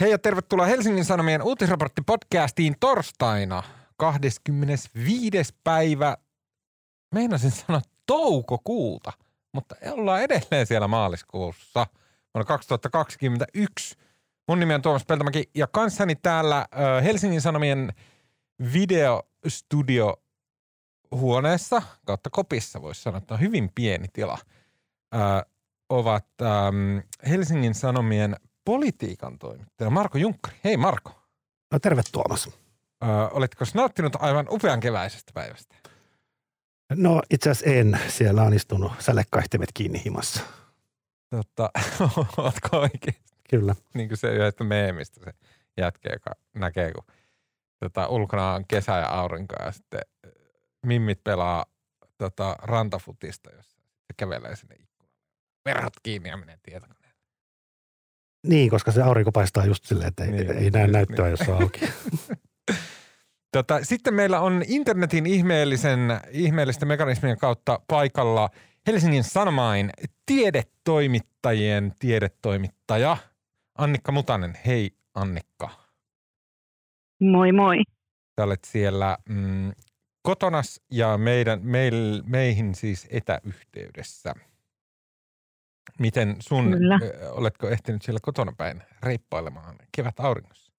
Hei ja tervetuloa Helsingin Sanomien uutisraporttipodcastiin torstaina 25. päivä, meinasin sanoa toukokuuta, mutta ollaan edelleen siellä maaliskuussa vuonna 2021. Mun nimi on Tuomas Peltomäki ja kanssani täällä Helsingin Sanomien videostudio huoneessa kautta kopissa, voisi sanoa, että on hyvin pieni tila, ovat Helsingin Sanomien politiikan toimittaja Marko Junkkari. Hei Marko. No terve Tuomas. Ö, oletko nauttinut aivan upean keväisestä päivästä? No itse asiassa en. Siellä on istunut sälekkaihtimet kiinni himassa. Totta, ootko oikein? Kyllä. Niin kuin se yhdestä meemistä se jätkä, joka näkee, kun tota, ulkona on kesä ja aurinko ja sitten mimmit pelaa tota, rantafutista, jossa se kävelee sinne ikkunalle. Verhot kiinni ja menee tietokoneelle. Niin, koska se aurinko paistaa just silleen, että ei, Niin, ei näe just näyttöä, niin. jos on auki. Tota, sitten meillä on internetin ihmeellisen, ihmeellisten mekanismien kautta paikalla Helsingin Sanomain tiedetoimittajien tiedetoimittaja Annikka Mutanen. Hei Annikka. Moi moi. Sä olet siellä mm, kotonas ja meidän, meil, meihin siis etäyhteydessä. Miten sun, Kyllä. ö, oletko ehtinyt siellä kotona päin reippailemaan kevät auringossa?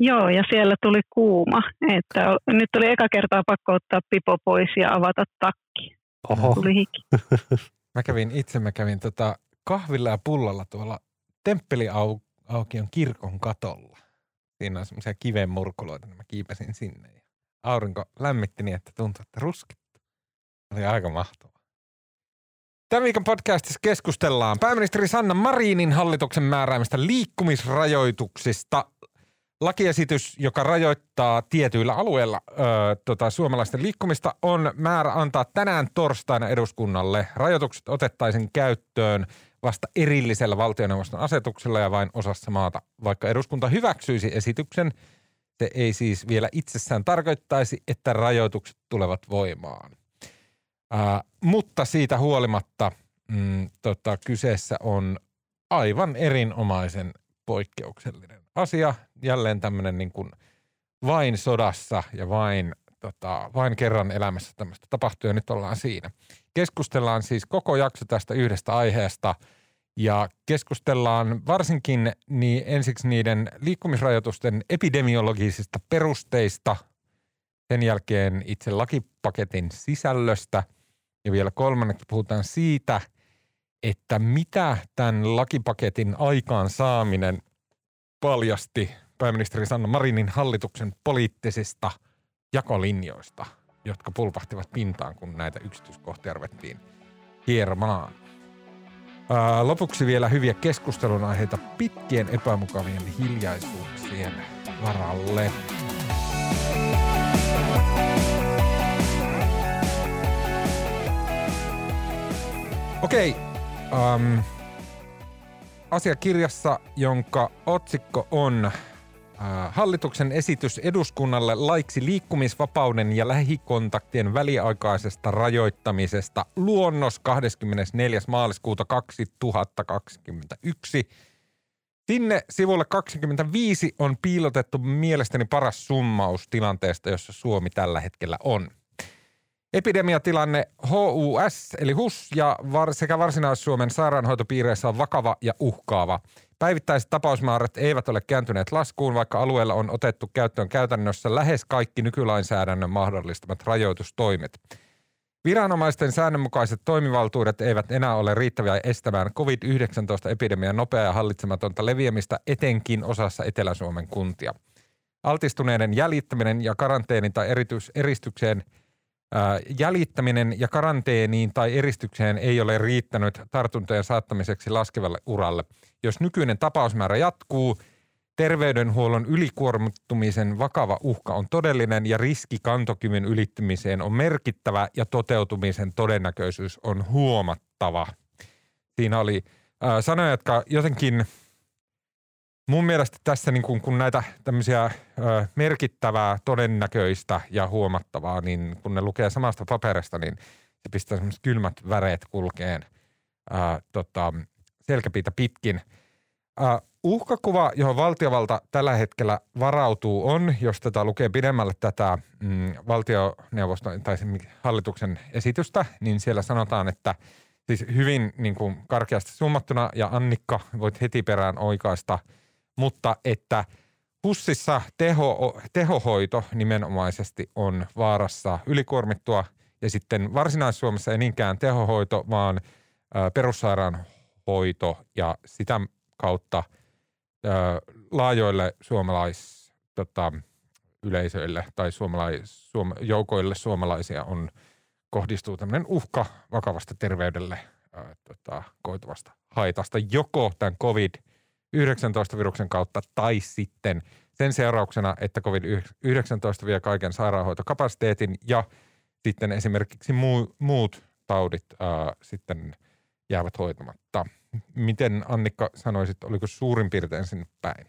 Joo, ja siellä tuli kuuma. Että nyt oli eka kertaa pakko ottaa pipo pois ja avata takki. Oho, Tuli hiki. Mä kävin itse, mä kävin tota kahvilla ja pullalla tuolla Temppeliaukion kirkon katolla. Siinä on semmoisia kivenmurkuloita, niin mä kiipesin sinne. Ja aurinko lämmitti niin, että tuntui, että ruskittu. Oli aika mahtavaa. Tämän viikon podcastissa keskustellaan pääministeri Sanna Marinin hallituksen määräämistä liikkumisrajoituksista. Lakiesitys, joka rajoittaa tietyillä alueilla ö, tota, suomalaisten liikkumista, on määrä antaa tänään torstaina eduskunnalle. Rajoitukset otettaisiin käyttöön vasta erillisellä valtioneuvoston asetuksella ja vain osassa maata. Vaikka eduskunta hyväksyisi esityksen, se ei siis vielä itsessään tarkoittaisi, että rajoitukset tulevat voimaan. Mutta siitä huolimatta mm, tota, kyseessä on aivan erinomaisen poikkeuksellinen asia. Jälleen tämmöinen niin kuin vain sodassa ja vain, tota, vain kerran elämässä tämmöistä tapahtuu ja nyt ollaan siinä. Keskustellaan siis koko jakso tästä yhdestä aiheesta ja keskustellaan varsinkin niin ensiksi niiden liikkumisrajoitusten epidemiologisista perusteista, sen jälkeen itse lakipaketin sisällöstä ja vielä kolmanneksi puhutaan siitä, että mitä tämän lakipaketin aikaan saaminen paljasti pääministeri Sanna Marinin hallituksen poliittisista jakolinjoista, jotka pulpahtivat pintaan, kun näitä yksityiskohtia ruvettiin hieromaan. Lopuksi vielä hyviä keskustelun aiheita pitkien epämukavien hiljaisuuksien varalle. Okei, um, asiakirjassa, jonka otsikko on äh, hallituksen esitys eduskunnalle laiksi liikkumisvapauden ja lähikontaktien väliaikaisesta rajoittamisesta luonnos 24. maaliskuuta 2021. Sinne sivulle 25 on piilotettu mielestäni paras summaus tilanteesta, jossa Suomi tällä hetkellä on. Epidemiatilanne HUS eli HUS ja var, sekä Varsinais-Suomen sairaanhoitopiireissä on vakava ja uhkaava. Päivittäiset tapausmäärät eivät ole kääntyneet laskuun, vaikka alueella on otettu käyttöön käytännössä lähes kaikki nykylainsäädännön mahdollistamat rajoitustoimet. Viranomaisten säännönmukaiset toimivaltuudet eivät enää ole riittäviä estämään COVID-19-epidemian nopeaa ja hallitsematonta leviämistä etenkin osassa Etelä-Suomen kuntia. Altistuneiden jäljittäminen ja karanteenin tai erityis, eristykseen Ää, Jäljittäminen ja karanteeniin tai eristykseen ei ole riittänyt tartuntojen saattamiseksi laskevalle uralle. Jos nykyinen tapausmäärä jatkuu, terveydenhuollon ylikuormittumisen vakava uhka on todellinen ja riski kantokyvyn ylittymiseen on merkittävä ja toteutumisen todennäköisyys on huomattava. Siinä oli sanoja, jotka jotenkin mun mielestä tässä niin kun, kun näitä tämmöisiä ö, merkittävää, todennäköistä ja huomattavaa, niin kun ne lukee samasta paperista, niin se pistää semmoiset kylmät väreet kulkeen ää, tota, selkäpiitä pitkin. Äh, uhkakuva, johon valtiovalta tällä hetkellä varautuu, on, jos tätä lukee pidemmälle tätä mm, valtioneuvoston tai hallituksen esitystä, niin siellä sanotaan, että siis hyvin niin kuin karkeasti summattuna, ja Annikka, voit heti perään oikaista, mutta että Hussissa teho, tehohoito nimenomaisesti on vaarassa ylikuormittua, ja sitten Varsinais-Suomessa ei niinkään tehohoito, vaan perussairaanhoito ja sitä kautta – laajoille suomalais tota, yleisöille tai suomalais, suom, joukoille suomalaisia on kohdistuu tämmöinen uhka vakavasta terveydelle ää, tota, koituvasta haitasta. Joko tämän COVID-19-viruksen kautta tai sitten sen seurauksena, että COVID-19 vie kaiken sairaanhoitokapasiteetin ja sitten esimerkiksi muu, muut taudit ää, sitten jäävät hoitamatta. Miten Annikka sanoisit, oliko suurin piirtein sinne päin?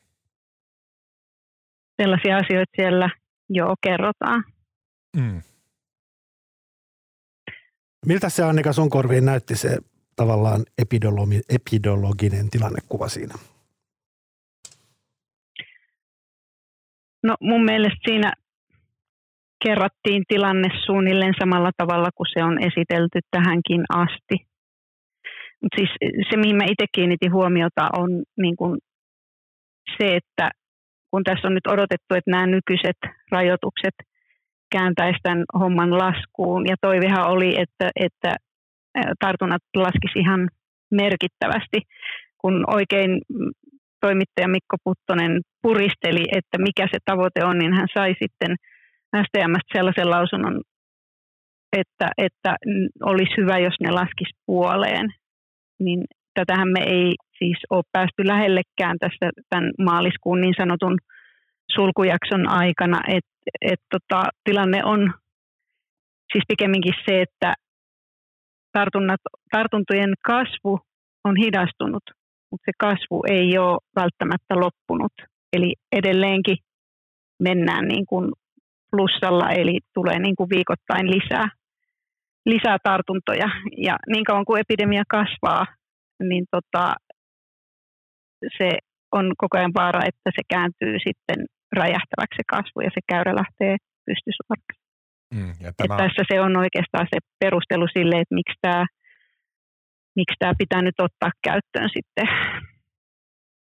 Sellaisia asioita siellä jo kerrotaan. Mm. Miltä se Annika sun korviin näytti se tavallaan epidologi, epidologinen tilannekuva siinä? No mun mielestä siinä kerrottiin tilanne suunnilleen samalla tavalla kuin se on esitelty tähänkin asti. Mutta siis se, mihin mä itse kiinnitin huomiota, on niin kun se, että kun tässä on nyt odotettu, että nämä nykyiset rajoitukset kääntäisi tämän homman laskuun, ja toivehan oli, että, että tartunnat laskisi ihan merkittävästi, kun oikein toimittaja Mikko Puttonen puristeli, että mikä se tavoite on, niin hän sai sitten STMstä sellaisen lausunnon, että, että olisi hyvä, jos ne laskisi puoleen. Niin tätähän me ei siis ole päästy lähellekään tässä tämän maaliskuun niin sanotun sulkujakson aikana, että et tota, tilanne on siis pikemminkin se, että tartunnat, tartuntojen kasvu on hidastunut, mutta se kasvu ei ole välttämättä loppunut. Eli edelleenkin mennään niin kuin plussalla, eli tulee niin kuin viikoittain lisää lisää tartuntoja. Ja niin kauan kuin epidemia kasvaa, niin tota, se on koko ajan vaara, että se kääntyy sitten räjähtäväksi se kasvu ja se käyrä lähtee pystysuoraksi. Mm, tämä... Tässä se on oikeastaan se perustelu sille, että miksi tämä, miksi tämä pitää nyt ottaa käyttöön sitten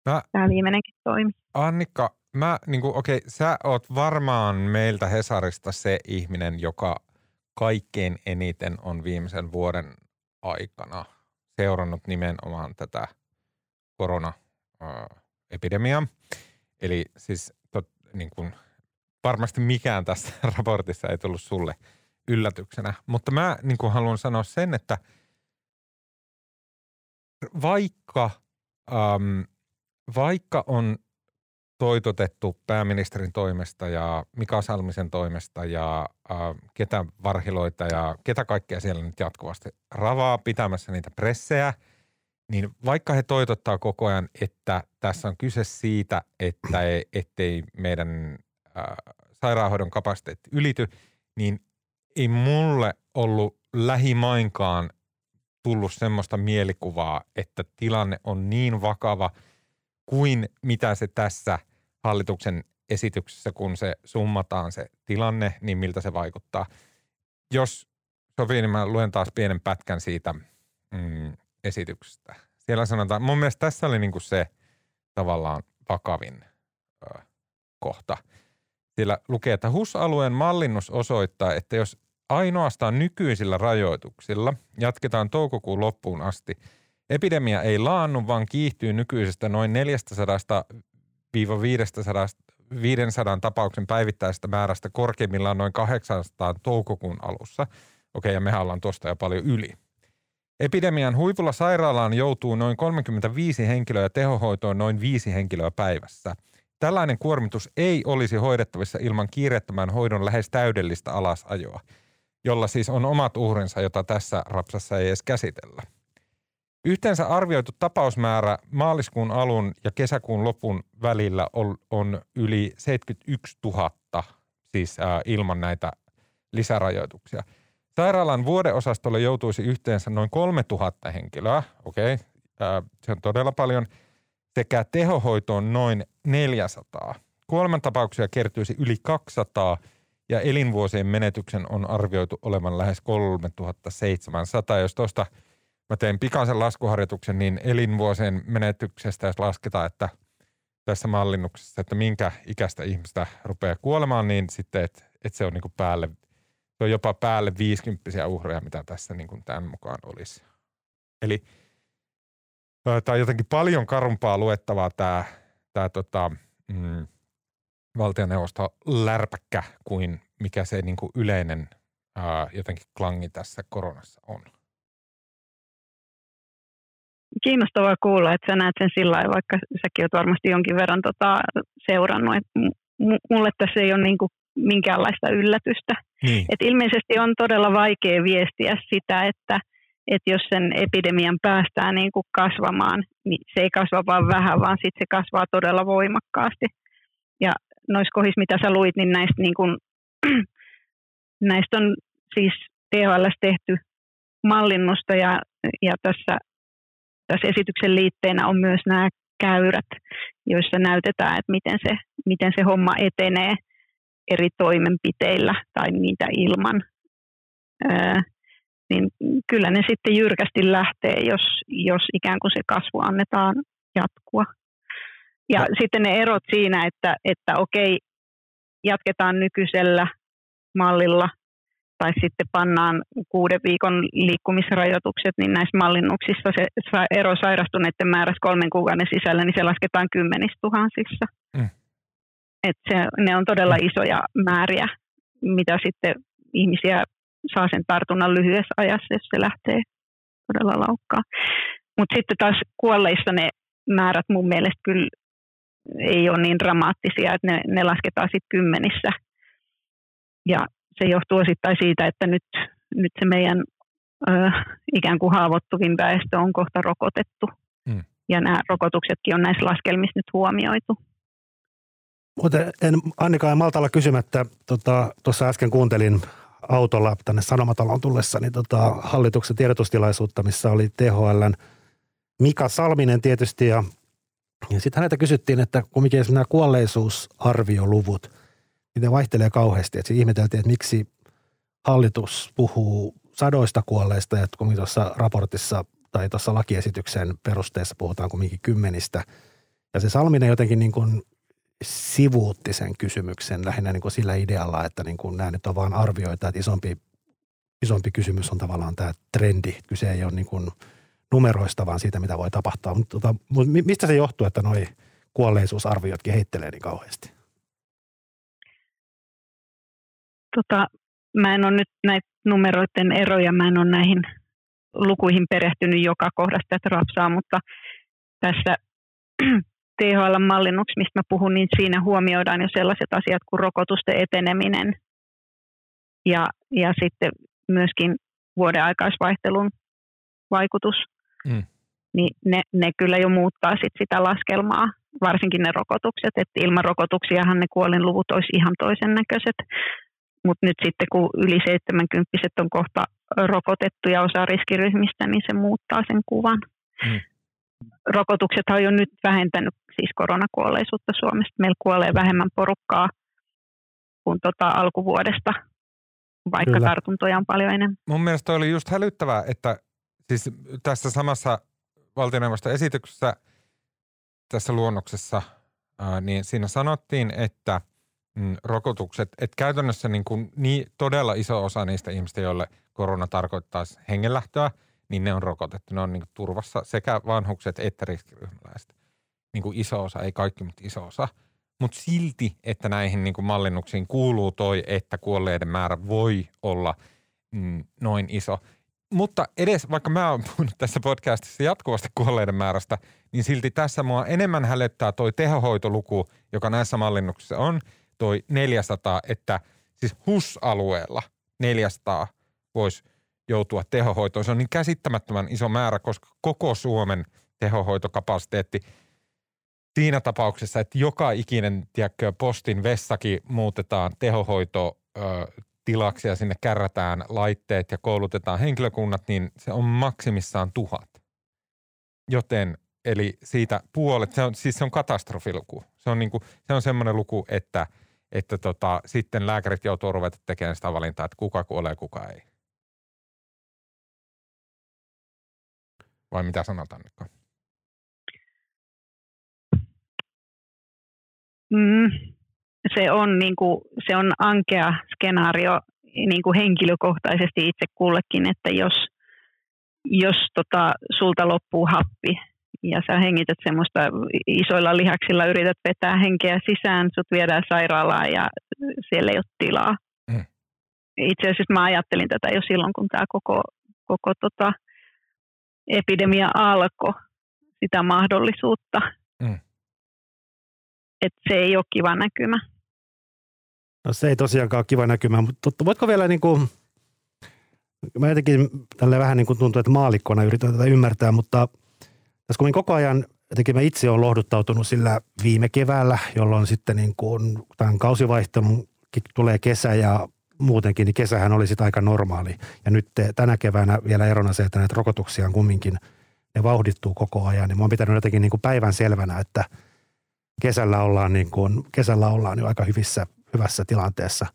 mä... tämä viimeinenkin toimi. Annikka, mä, niin kuin, okei, sä oot varmaan meiltä Hesarista se ihminen, joka kaikkein eniten on viimeisen vuoden aikana seurannut nimenomaan tätä koronaepidemiaa. Eli siis tot, niin kuin, varmasti mikään tässä raportissa ei tullut sulle yllätyksenä, mutta mä niin kuin haluan sanoa sen, että vaikka, ähm, vaikka on toitotettu pääministerin toimesta ja Mika Salmisen toimesta ja äh, ketä varhiloita ja ketä kaikkea siellä nyt jatkuvasti ravaa pitämässä niitä pressejä, niin vaikka he toitottaa koko ajan, että tässä on kyse siitä, että ei, ettei meidän äh, sairaanhoidon kapasiteetti ylity, niin ei mulle ollut lähimainkaan tullut semmoista mielikuvaa, että tilanne on niin vakava kuin mitä se tässä – hallituksen esityksessä, kun se summataan se tilanne, niin miltä se vaikuttaa. Jos sopii, niin mä luen taas pienen pätkän siitä mm, esityksestä. Siellä sanotaan, mun mielestä tässä oli niin kuin se tavallaan vakavin ö, kohta. Siellä lukee, että HUS-alueen mallinnus osoittaa, että jos ainoastaan nykyisillä rajoituksilla jatketaan toukokuun loppuun asti, epidemia ei laannu, vaan kiihtyy nykyisestä noin 400 500, 500 tapauksen päivittäisestä määrästä korkeimmillaan noin 800 toukokuun alussa. Okei, ja mehän ollaan tuosta jo paljon yli. Epidemian huipulla sairaalaan joutuu noin 35 henkilöä ja tehohoitoon noin 5 henkilöä päivässä. Tällainen kuormitus ei olisi hoidettavissa ilman kiireettömän hoidon lähes täydellistä alasajoa, jolla siis on omat uhrinsa, jota tässä rapsassa ei edes käsitellä. Yhteensä arvioitu tapausmäärä maaliskuun alun ja kesäkuun lopun välillä on, yli 71 000, siis ilman näitä lisärajoituksia. Sairaalan vuodeosastolle joutuisi yhteensä noin 3000 henkilöä, okei, okay, se on todella paljon. sekä tehohoitoon noin 400. Kuolemantapauksia kertyisi yli 200 ja elinvuosien menetyksen on arvioitu olevan lähes 3700. Jos tuosta mä teen pikaisen laskuharjoituksen, niin elinvuosien menetyksestä, jos lasketaan, että tässä mallinnuksessa, että minkä ikäistä ihmistä rupeaa kuolemaan, niin sitten, että, että se on niin kuin päälle, se on jopa päälle 50 uhreja, mitä tässä niin kuin tämän mukaan olisi. Eli tämä on jotenkin paljon karumpaa luettavaa tämä, tämä tota, mm, valtioneuvosto lärpäkkä kuin mikä se niin kuin yleinen ää, jotenkin klangi tässä koronassa on. Kiinnostavaa kuulla, että sä näet sen sillä lailla, vaikka säkin oot varmasti jonkin verran tota seurannut. Että mulle tässä ei ole niin kuin minkäänlaista yllätystä. Niin. Et ilmeisesti on todella vaikea viestiä sitä, että, että jos sen epidemian päästään niin kuin kasvamaan, niin se ei kasva vain vähän, vaan sitten se kasvaa todella voimakkaasti. Ja noissa kohdissa, mitä sä luit, niin näistä, niin kuin, näistä on siis THL tehty mallinnusta ja, ja tässä, tässä esityksen liitteenä on myös nämä käyrät, joissa näytetään, että miten se, miten se homma etenee eri toimenpiteillä tai niitä ilman. Öö, niin kyllä ne sitten jyrkästi lähtee, jos, jos ikään kuin se kasvu annetaan jatkua. Ja no. sitten ne erot siinä, että, että okei, jatketaan nykyisellä mallilla tai sitten pannaan kuuden viikon liikkumisrajoitukset, niin näissä mallinnuksissa se ero sairastuneiden määrässä kolmen kuukauden sisällä, niin se lasketaan kymmenistuhansissa. Mm. Et se, ne on todella mm. isoja määriä, mitä sitten ihmisiä saa sen tartunnan lyhyessä ajassa, jos se lähtee todella laukkaan. Mutta sitten taas kuolleissa ne määrät mun mielestä kyllä ei ole niin dramaattisia, että ne, ne lasketaan sitten kymmenissä. Ja se johtuu osittain siitä, että nyt, nyt se meidän ö, ikään kuin haavoittuvin väestö on kohta rokotettu. Hmm. Ja nämä rokotuksetkin on näissä laskelmissa nyt huomioitu. Mutta en Annika ja Maltalla kysymättä, tuossa tota, äsken kuuntelin autolla tänne Sanomataloon tullessa, niin tota, hallituksen tiedotustilaisuutta, missä oli THLn Mika Salminen tietysti ja ja sitten häneltä kysyttiin, että kumminkin nämä kuolleisuusarvioluvut, niin ne vaihtelee kauheasti. Että ihmeteltiin, että miksi hallitus puhuu sadoista kuolleista ja kun tuossa raportissa tai tuossa lakiesityksen perusteessa puhutaan kumminkin kymmenistä. Ja se Salminen jotenkin niin kuin sivuutti sen kysymyksen lähinnä niin kuin sillä idealla, että niin kuin nämä nyt on vain arvioita, että isompi, isompi kysymys on tavallaan tämä trendi. Kyse ei ole niin kuin – numeroista, vaan siitä, mitä voi tapahtua. Mutta tota, mistä se johtuu, että nuo kuolleisuusarviot kehittelee niin kauheasti? Tota, mä en ole nyt näitä numeroiden eroja, mä en ole näihin lukuihin perehtynyt joka kohdasta että rapsaa, mutta tässä THL-mallinnuksi, mistä mä puhun, niin siinä huomioidaan jo sellaiset asiat kuin rokotusten eteneminen ja, ja sitten myöskin vuoden aikaisvaihtelun vaikutus mm. niin ne, ne kyllä jo muuttaa sit sitä laskelmaa, varsinkin ne rokotukset. että ilman rokotuksiahan ne kuolinluvut olisi ihan toisen näköiset. Mutta nyt sitten kun yli 70 on kohta rokotettu ja osa riskiryhmistä, niin se muuttaa sen kuvan. Mm. Rokotukset on jo nyt vähentänyt siis koronakuolleisuutta Suomesta. Meillä kuolee vähemmän porukkaa kuin tota alkuvuodesta, vaikka Kyllä. tartuntoja on paljon enemmän. Mun mielestä oli just hälyttävää, että Siis tässä samassa valtioneuvoston esityksessä tässä luonnoksessa, ää, niin siinä sanottiin, että mm, rokotukset, että käytännössä niin, kuin niin todella iso osa niistä ihmistä, joille korona tarkoittaa hengenlähtöä, niin ne on rokotettu. Ne on niin turvassa sekä vanhukset että riskiryhmäläiset. Niin kuin iso osa, ei kaikki, mutta iso osa. Mutta silti, että näihin niin kuin mallinnuksiin kuuluu toi, että kuolleiden määrä voi olla mm, noin iso – mutta edes vaikka mä oon puhunut tässä podcastissa jatkuvasti kuolleiden määrästä, niin silti tässä mua enemmän hälettää toi tehohoitoluku, joka näissä mallinnuksissa on, toi 400, että siis HUS-alueella 400 voisi joutua tehohoitoon. Se on niin käsittämättömän iso määrä, koska koko Suomen tehohoitokapasiteetti siinä tapauksessa, että joka ikinen tiedätkö, postin vessakin muutetaan tehohoito tilaksi ja sinne kärrätään laitteet ja koulutetaan henkilökunnat, niin se on maksimissaan tuhat. Joten eli siitä puolet, se on, siis se on katastrofiluku. Se on, niinku, se on semmoinen luku, että, että tota, sitten lääkärit joutuu ruveta tekemään sitä valintaa, että kuka kuolee, kuka ei. Vai mitä sanotaan, Mikko? Mm, se, on, niin kuin, se on ankea skenaario niin kuin henkilökohtaisesti itse kullekin, että jos, jos tota, sulta loppuu happi ja sä hengität semmoista isoilla lihaksilla, yrität vetää henkeä sisään, sut viedään sairaalaan ja siellä ei ole tilaa. Mm. Itse asiassa mä ajattelin tätä jo silloin, kun tämä koko, koko tota, epidemia alkoi, sitä mahdollisuutta. Mm. Että se ei ole kiva näkymä. No se ei tosiaankaan ole kiva näkymä, mutta voitko vielä niin kuin, mä jotenkin tälle vähän niin kuin tuntuu, että maalikkona yritän tätä ymmärtää, mutta tässä kun koko ajan jotenkin mä itse olen lohduttautunut sillä viime keväällä, jolloin sitten niin kuin tämän kausivaihtelun tulee kesä ja muutenkin, niin kesähän oli sitten aika normaali. Ja nyt tänä keväänä vielä erona se, että näitä rokotuksia on kumminkin, ne vauhdittuu koko ajan. Niin mä oon pitänyt jotenkin niin kuin päivän selvänä, että kesällä ollaan, niin kuin, kesällä ollaan jo aika hyvissä, hyvässä tilanteessa.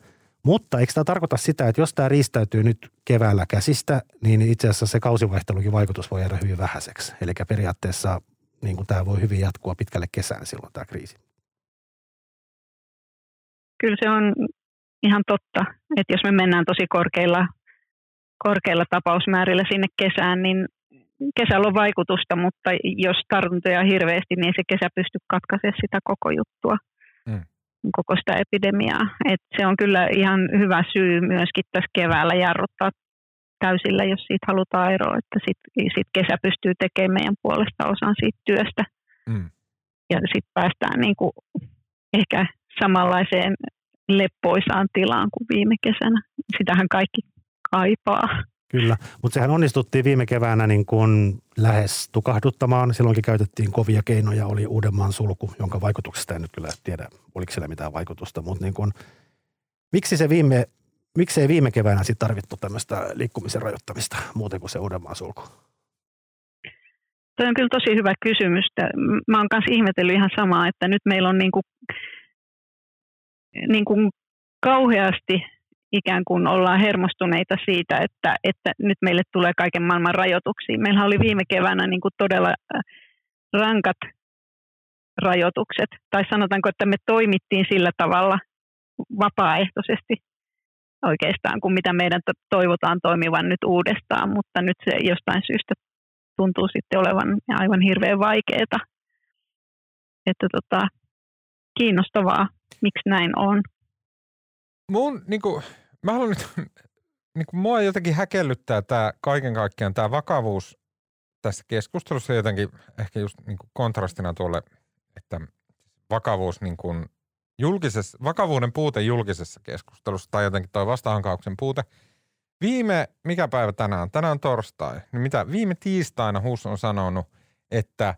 Mutta eikö tämä tarkoita sitä, että jos tämä riistäytyy nyt keväällä käsistä, niin itse asiassa se kausivaihtelukin vaikutus voi jäädä hyvin vähäiseksi. Eli periaatteessa niin kuin tämä voi hyvin jatkua pitkälle kesään silloin tämä kriisi. Kyllä se on ihan totta, että jos me mennään tosi korkeilla, korkeilla tapausmäärillä sinne kesään, niin kesällä on vaikutusta, mutta jos tartuntoja on hirveästi, niin se kesä pystyy katkaisemaan sitä koko juttua, mm. Koko sitä epidemiaa. Et se on kyllä ihan hyvä syy myöskin tässä keväällä jarruttaa täysillä, jos siitä halutaan eroa, että sitten sit kesä pystyy tekemään meidän puolesta osan siitä työstä. Mm. Ja sitten päästään niinku ehkä samanlaiseen leppoisaan tilaan kuin viime kesänä. Sitähän kaikki kaipaa. Kyllä, mutta sehän onnistuttiin viime keväänä niin kuin lähes tukahduttamaan. Silloinkin käytettiin kovia keinoja, oli Uudenmaan sulku, jonka vaikutuksesta en nyt kyllä tiedä, oliko sillä mitään vaikutusta. Mutta niin kuin, miksi se viime, miksi ei viime keväänä sitten tarvittu tämmöistä liikkumisen rajoittamista muuten kuin se Uudenmaan sulku? Tuo on kyllä tosi hyvä kysymys. Mä oon kanssa ihmetellyt ihan samaa, että nyt meillä on niin kuin niin kuin kauheasti ikään kuin ollaan hermostuneita siitä, että, että nyt meille tulee kaiken maailman rajoituksia. Meillä oli viime keväänä niin kuin todella äh, rankat rajoitukset, tai sanotaanko, että me toimittiin sillä tavalla vapaaehtoisesti oikeastaan, kuin mitä meidän toivotaan toimivan nyt uudestaan, mutta nyt se jostain syystä tuntuu sitten olevan aivan hirveän vaikeaa. Että tota, kiinnostavaa miksi näin on? Mun, niin kuin, mä haluan nyt, niin kuin, mua jotenkin häkellyttää tämä kaiken kaikkiaan tämä vakavuus tässä keskustelussa jotenkin ehkä just niin kuin kontrastina tuolle, että vakavuus niin kuin julkisessa, vakavuuden puute julkisessa keskustelussa tai jotenkin toi vastahankauksen puute. Viime, mikä päivä tänään? Tänään on torstai. Niin mitä viime tiistaina HUS on sanonut, että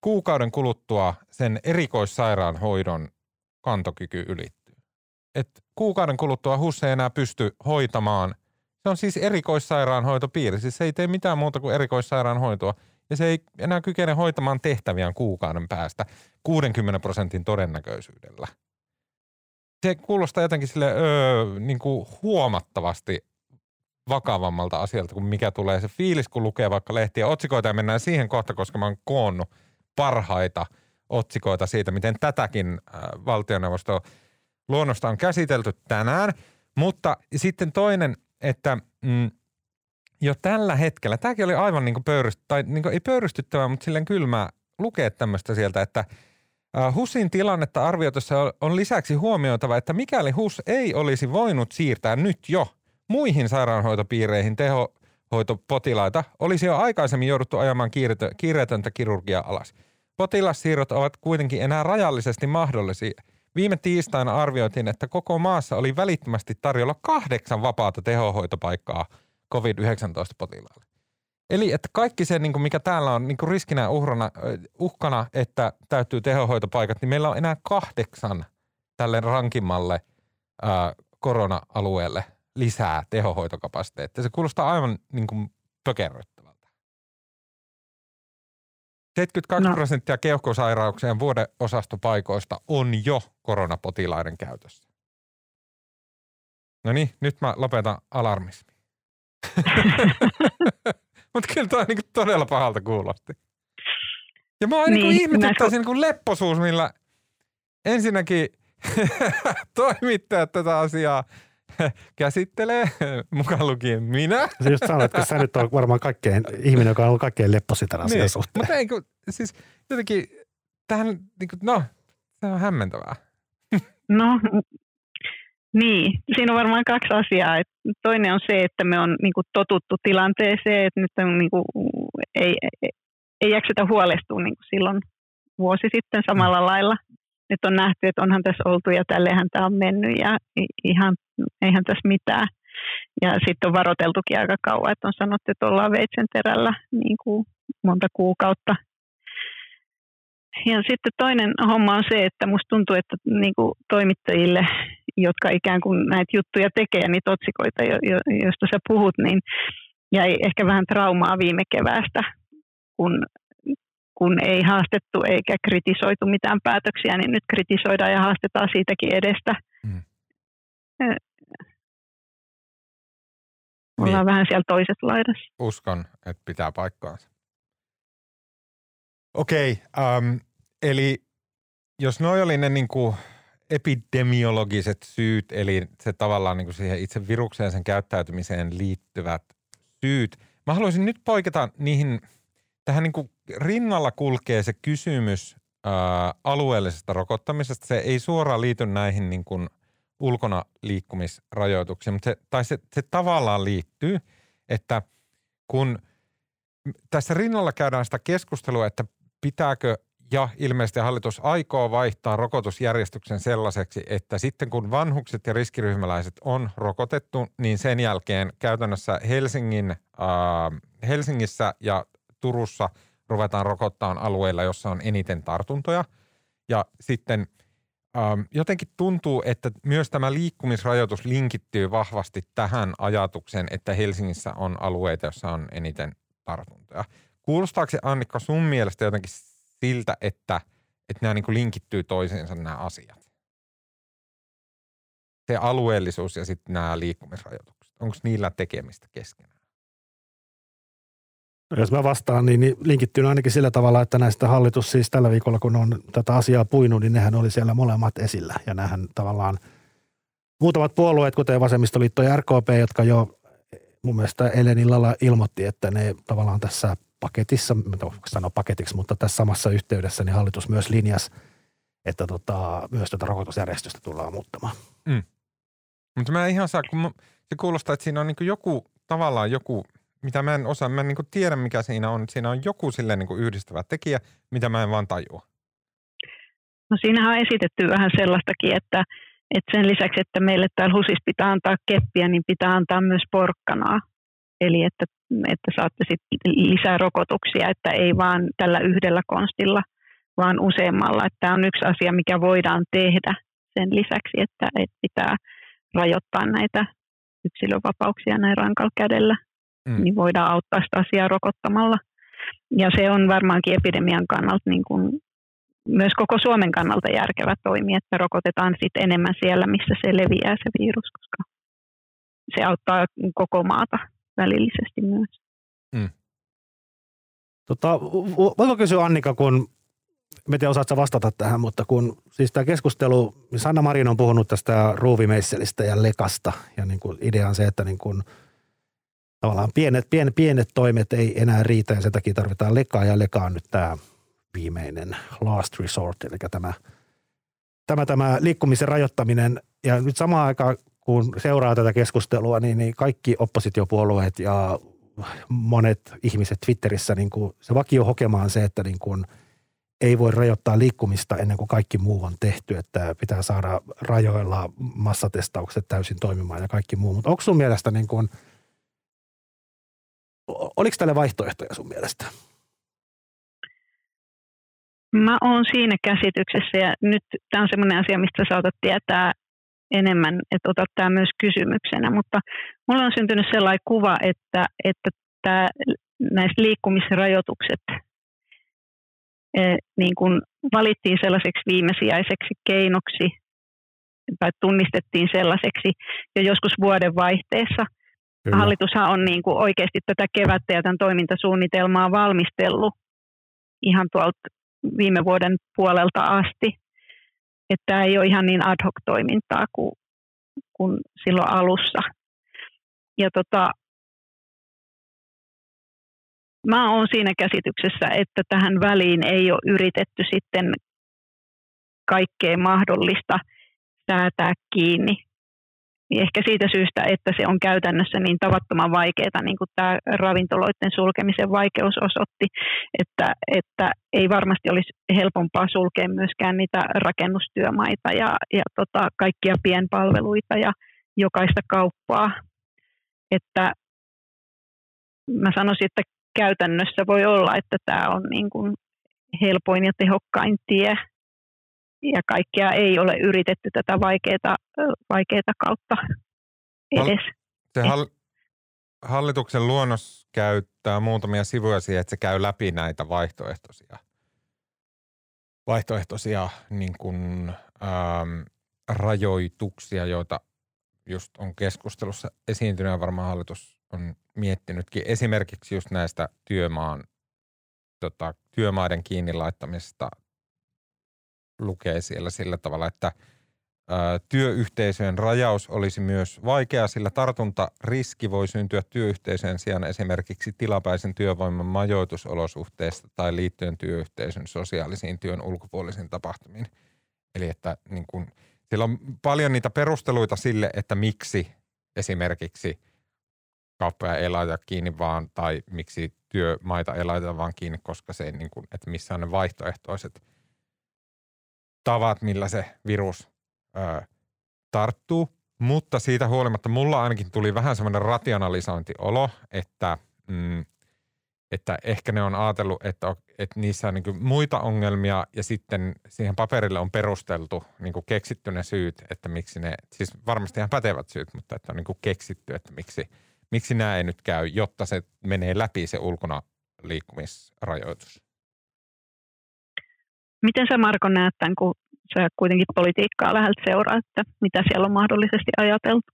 kuukauden kuluttua sen erikoissairaanhoidon kantokyky ylittyy. Et kuukauden kuluttua HUS ei enää pysty hoitamaan. Se on siis erikoissairaanhoitopiiri. Siis se ei tee mitään muuta kuin erikoissairaanhoitoa. Ja se ei enää kykene hoitamaan tehtäviään kuukauden päästä 60 prosentin todennäköisyydellä. Se kuulostaa jotenkin sille öö, niin kuin huomattavasti vakavammalta asialta kuin mikä tulee se fiilis, kun lukee vaikka lehtiä otsikoita ja mennään siihen kohta, koska mä oon koonnut parhaita – otsikoita siitä, miten tätäkin äh, valtioneuvosto luonnosta on käsitelty tänään. Mutta sitten toinen, että mm, jo tällä hetkellä, tämäkin oli aivan niin kuin tai niin kuin ei pöyrystyttävää, mutta silleen kylmää lukea tämmöistä sieltä, että HUSin tilannetta arvioitussa on lisäksi huomioitava, että mikäli HUS ei olisi voinut siirtää nyt jo muihin sairaanhoitopiireihin tehohoitopotilaita, olisi jo aikaisemmin jouduttu ajamaan kiireetöntä kirurgia alas – Potilassiirrot ovat kuitenkin enää rajallisesti mahdollisia. Viime tiistaina arvioitiin, että koko maassa oli välittömästi tarjolla kahdeksan vapaata tehohoitopaikkaa COVID-19-potilaille. Eli että kaikki se, niin mikä täällä on niin riskinä uhrana, uhkana, että täytyy tehohoitopaikat, niin meillä on enää kahdeksan tälle rankimmalle ää, korona-alueelle lisää tehohoitokapasiteettia. Se kuulostaa aivan niin kuin. 72 no. prosenttia keuhkosairauksien vuodeosastopaikoista on jo koronapotilaiden käytössä. No niin, nyt mä lopetan alarmismi. Mutta kyllä tämä niinku todella pahalta kuulosti. Ja mä oon niinku niin, niinku ihmetyttää se niinku lepposuus, millä ensinnäkin toimittajat tätä asiaa käsittelee, mukaan lukien minä. Se just sanoit, että sä nyt on varmaan kaikkein, ihminen, joka on ollut kaikkein lepposi tämän asian niin, suhteen. Mutta ei, kun, siis jotenkin tähän, niin kuin, no, se on hämmentävää. No, niin. Siinä on varmaan kaksi asiaa. Et toinen on se, että me on niin kuin, totuttu tilanteeseen, että nyt on, niin kuin, ei, ei, ei jaksetä huolestua niin kuin silloin vuosi sitten samalla lailla nyt on nähty, että onhan tässä oltu ja tällehän tämä on mennyt ja ihan, eihän tässä mitään. Ja sitten on varoteltukin aika kauan, että on sanottu, että ollaan veitsen terällä niin kuin monta kuukautta. Ja sitten toinen homma on se, että musta tuntuu, että niin kuin toimittajille, jotka ikään kuin näitä juttuja tekee, niitä otsikoita, joista sä puhut, niin jäi ehkä vähän traumaa viime keväästä, kun kun ei haastettu eikä kritisoitu mitään päätöksiä, niin nyt kritisoidaan ja haastetaan siitäkin edestä. Mm. Ollaan niin. vähän siellä toisessa laidassa. Uskon, että pitää paikkaansa. Okei, okay, um, eli jos noi oli ne niin kuin epidemiologiset syyt, eli se tavallaan niin kuin siihen itse virukseen sen käyttäytymiseen liittyvät syyt. Mä haluaisin nyt poiketa niihin – tähän niin kuin rinnalla kulkee se kysymys ää, alueellisesta rokottamisesta. Se ei suoraan liity näihin niin kuin ulkona liikkumisrajoituksiin, mutta se, tai se, se tavallaan liittyy, että kun tässä rinnalla käydään sitä keskustelua, että pitääkö ja ilmeisesti hallitus aikoo vaihtaa rokotusjärjestyksen sellaiseksi, että sitten kun vanhukset ja riskiryhmäläiset on rokotettu, niin sen jälkeen käytännössä Helsingin, äh, Helsingissä ja Turussa ruvetaan rokottaa alueilla, jossa on eniten tartuntoja. Ja sitten ähm, jotenkin tuntuu, että myös tämä liikkumisrajoitus linkittyy vahvasti tähän ajatukseen, että Helsingissä on alueita, joissa on eniten tartuntoja. Kuulostaako se Annikka sun mielestä jotenkin siltä, että, että nämä niin kuin linkittyy toisiinsa nämä asiat? Se alueellisuus ja sitten nämä liikkumisrajoitukset. Onko niillä tekemistä keskenään? Jos mä vastaan, niin, niin linkittyy ainakin sillä tavalla, että näistä hallitus siis tällä viikolla, kun on tätä asiaa puinut, niin nehän oli siellä molemmat esillä. Ja nähän tavallaan muutamat puolueet, kuten Vasemmistoliitto ja RKP, jotka jo mun mielestä eilen illalla ilmoitti, että ne tavallaan tässä paketissa, mä sanoa paketiksi, mutta tässä samassa yhteydessä niin hallitus myös linjas, että tota, myös tätä rokotusjärjestystä tullaan muuttamaan. Mm. Mutta mä en ihan saa, kun se kuulostaa, että siinä on niin joku, tavallaan joku – mitä mä en osaa, mä en niin tiedä mikä siinä on. Siinä on joku silleen niin yhdistävä tekijä, mitä mä en vaan tajua. No siinähän on esitetty vähän sellaistakin, että, että sen lisäksi, että meille täällä HUSissa pitää antaa keppiä, niin pitää antaa myös porkkanaa. Eli että, että saatte sitten lisää rokotuksia, että ei vaan tällä yhdellä konstilla, vaan useammalla. Että tämä on yksi asia, mikä voidaan tehdä sen lisäksi, että, että pitää rajoittaa näitä yksilövapauksia näin rankalla kädellä mm. niin voidaan auttaa sitä asiaa rokottamalla. Ja se on varmaankin epidemian kannalta niin kuin myös koko Suomen kannalta järkevä toimi, että rokotetaan sit enemmän siellä, missä se leviää se virus, koska se auttaa koko maata välillisesti myös. Mm. Tota, voiko kysyä Annika, kun en tiedä osaatko vastata tähän, mutta kun siis tämä keskustelu, Sanna Marin on puhunut tästä ruuvimeisselistä ja lekasta ja niin kuin idea on se, että niin kuin – tavallaan pienet, pienet, pienet toimet ei enää riitä ja sen takia tarvitaan lekaa ja leka on nyt tämä viimeinen last resort, eli tämä, tämä, tämä liikkumisen rajoittaminen. Ja nyt samaan aikaan, kun seuraa tätä keskustelua, niin, niin kaikki oppositiopuolueet ja monet ihmiset Twitterissä, niin kuin se vakio hokemaan se, että niin kuin ei voi rajoittaa liikkumista ennen kuin kaikki muu on tehty, että pitää saada rajoilla massatestaukset täysin toimimaan ja kaikki muu. Mutta onko sun mielestä niin kuin – Oliko tälle vaihtoehtoja sun mielestä? Mä oon siinä käsityksessä ja nyt tämä on semmoinen asia, mistä saatat tietää enemmän, että otat tämä myös kysymyksenä, mutta mulla on syntynyt sellainen kuva, että, että tämä, näistä liikkumisrajoitukset niin kuin valittiin sellaiseksi viimesijaiseksi keinoksi tai tunnistettiin sellaiseksi jo joskus vuoden vaihteessa. Kyllä. Hallitushan on niin kuin oikeasti tätä kevättä ja tämän toimintasuunnitelmaa valmistellut ihan tuolta viime vuoden puolelta asti. Että tämä ei ole ihan niin ad hoc toimintaa kuin, kuin silloin alussa. Ja tota, mä oon siinä käsityksessä, että tähän väliin ei ole yritetty sitten kaikkea mahdollista säätää kiinni. Ehkä siitä syystä, että se on käytännössä niin tavattoman vaikeaa, niin kuin tämä ravintoloiden sulkemisen vaikeus osoitti, että, että ei varmasti olisi helpompaa sulkea myöskään niitä rakennustyömaita ja, ja tota, kaikkia pienpalveluita ja jokaista kauppaa. Että mä sanoisin, että käytännössä voi olla, että tämä on niin kuin helpoin ja tehokkain tie ja kaikkea ei ole yritetty tätä vaikeaa, vaikeaa kautta edes. Se hall- hallituksen luonnos käyttää muutamia sivuja siihen, että se käy läpi näitä vaihtoehtoisia, vaihtoehtoisia niin kuin, ähm, rajoituksia, joita just on keskustelussa esiintynyt ja varmaan hallitus on miettinytkin. Esimerkiksi just näistä työmaan, tota, työmaiden kiinni laittamista lukee siellä sillä tavalla, että työyhteisöjen rajaus olisi myös vaikea, sillä tartuntariski voi syntyä työyhteisön sijaan esimerkiksi tilapäisen työvoiman majoitusolosuhteista tai liittyen työyhteisön sosiaalisiin työn ulkopuolisiin tapahtumiin. Eli että niin kun, siellä on paljon niitä perusteluita sille, että miksi esimerkiksi kauppoja ei laita kiinni vaan, tai miksi työmaita ei laita vaan kiinni, koska se ei, niin kun, että missä on ne vaihtoehtoiset – tavat, millä se virus ö, tarttuu. Mutta siitä huolimatta mulla ainakin tuli vähän semmoinen rationalisointiolo, että, mm, että ehkä ne on ajatellut, että, että niissä on niin muita ongelmia ja sitten siihen paperille on perusteltu, niin keksitty ne syyt, että miksi ne, siis varmasti ihan pätevät syyt, mutta että on niin keksitty, että miksi, miksi nämä ei nyt käy, jotta se menee läpi se ulkona liikkumisrajoitus. Miten sä Marko näet tämän, kun sä kuitenkin politiikkaa läheltä seuraa, että mitä siellä on mahdollisesti ajateltu?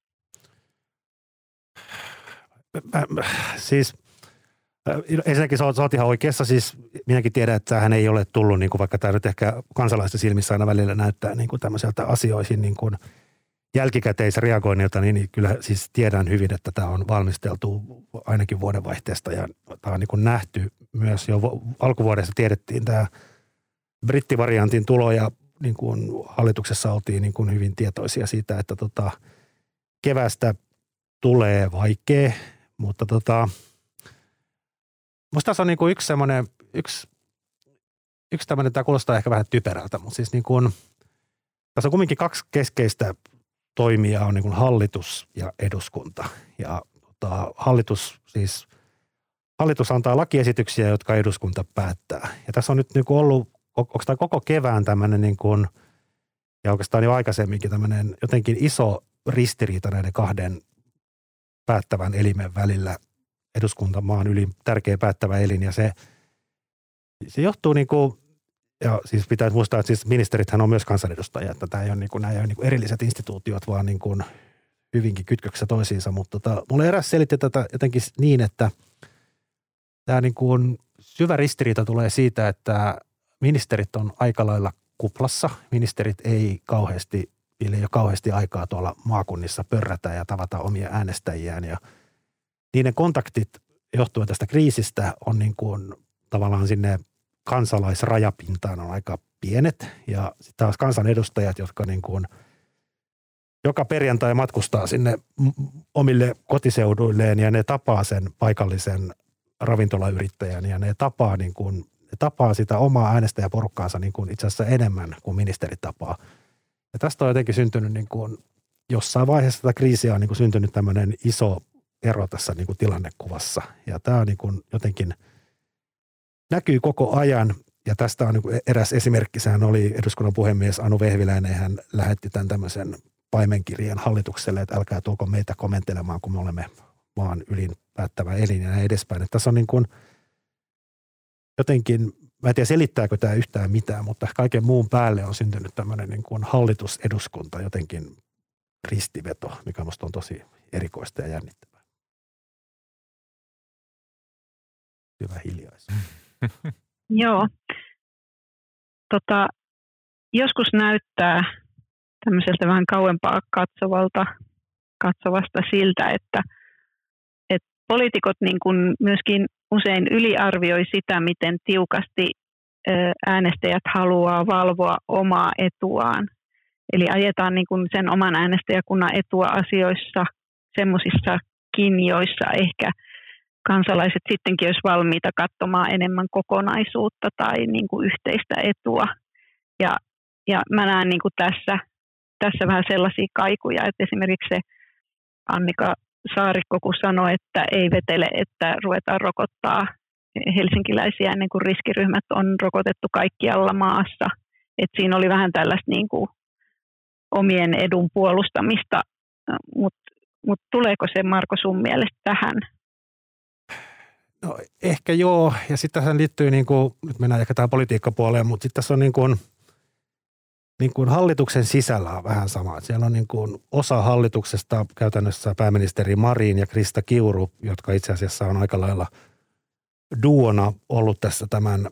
Mä, siis äh, ensinnäkin sä oot, sä oot ihan oikeassa, siis minäkin tiedän, että tämähän ei ole tullut, niin kuin vaikka tämä nyt ehkä kansalaisten silmissä aina välillä näyttää niin kuin tämmöiseltä asioihin niin kuin jälkikäteisreagoinnilta, niin, niin kyllä siis tiedän hyvin, että tämä on valmisteltu ainakin vuodenvaihteesta ja tämä on niin kuin nähty myös jo alkuvuodesta tiedettiin tämä – brittivariantin tulo ja niin kuin hallituksessa oltiin niin kuin hyvin tietoisia siitä, että tota, kevästä tulee vaikea, mutta tota, musta tässä on niin kuin yksi semmoinen, yksi, yksi tämmöinen, tämä kuulostaa ehkä vähän typerältä, mutta siis niin kuin, tässä on kumminkin kaksi keskeistä toimijaa on niin kuin hallitus ja eduskunta. Ja tota, hallitus siis, hallitus antaa lakiesityksiä, jotka eduskunta päättää. Ja tässä on nyt niin kuin ollut onko tämä koko kevään tämmöinen niin kuin, ja oikeastaan jo aikaisemminkin tämmöinen jotenkin iso ristiriita näiden kahden päättävän elimen välillä, eduskuntamaan yli tärkeä päättävä elin ja se, se johtuu niin kuin, ja siis pitää muistaa, että siis ministerithän on myös kansanedustajia, että tämä ei ole, niin kuin, nämä ei ole niin kuin erilliset instituutiot, vaan niin kuin hyvinkin kytköksessä toisiinsa, mutta tota, mulle eräs selitti tätä jotenkin niin, että tämä niin kuin syvä ristiriita tulee siitä, että ministerit on aika lailla kuplassa. Ministerit ei kauheasti, ei ole kauheasti aikaa tuolla maakunnissa pörrätä ja tavata omia äänestäjiään. Ja niiden kontaktit johtuen tästä kriisistä on niin kuin tavallaan sinne kansalaisrajapintaan on aika pienet. Ja sitten taas kansanedustajat, jotka niin kuin joka perjantai matkustaa sinne omille kotiseuduilleen ja ne tapaa sen paikallisen ravintolayrittäjän ja ne tapaa niin kuin ne tapaa sitä omaa äänestäjäporukkaansa niin kuin itse asiassa enemmän kuin ministeri tapaa. Ja tästä on jotenkin syntynyt niin kuin, jossain vaiheessa tätä kriisiä on niin kuin syntynyt tämmöinen iso ero tässä niin kuin tilannekuvassa. Ja tämä on niin kuin jotenkin näkyy koko ajan. Ja tästä on niin kuin eräs esimerkki, sehän oli eduskunnan puhemies Anu Vehviläinen, hän lähetti tämän tämmöisen paimenkirjeen hallitukselle, että älkää tuoko meitä komentelemaan, kun me olemme maan ylin päättävä elin ja näin edespäin. Että tässä on niin kuin – jotenkin mä en tiedä selittääkö tämä yhtään mitään, mutta kaiken muun päälle on syntynyt tämmöinen niin kuin hallituseduskunta jotenkin ristiveto, mikä musta on tosi erikoista ja jännittävää. Hyvä hiljaisuus. Joo. Tota, joskus näyttää tämmöiseltä vähän kauempaa katsovalta, katsovasta siltä, että, että poliitikot niin kuin myöskin usein yliarvioi sitä, miten tiukasti äänestäjät haluaa valvoa omaa etuaan. Eli ajetaan niin kuin sen oman äänestäjäkunnan etua asioissa semmoisissa kinjoissa ehkä kansalaiset sittenkin olisi valmiita katsomaan enemmän kokonaisuutta tai niin kuin yhteistä etua. Ja, ja mä näen niin kuin tässä, tässä vähän sellaisia kaikuja, että esimerkiksi se Annika Saarikko, kun sanoi, että ei vetele, että ruvetaan rokottaa helsinkiläisiä ennen kuin riskiryhmät on rokotettu kaikkialla maassa. Et siinä oli vähän tällaista niin kuin omien edun puolustamista, mutta mut tuleeko se Marko sun mielestä tähän? No ehkä joo, ja sitten tähän liittyy, niin kuin, nyt mennään ehkä tähän politiikkapuoleen, mutta sitten tässä on niin kuin, niin kuin hallituksen sisällä on vähän sama. Siellä on niin kuin osa hallituksesta käytännössä pääministeri Marin ja Krista Kiuru, jotka itse asiassa on aika lailla duona ollut tässä tämän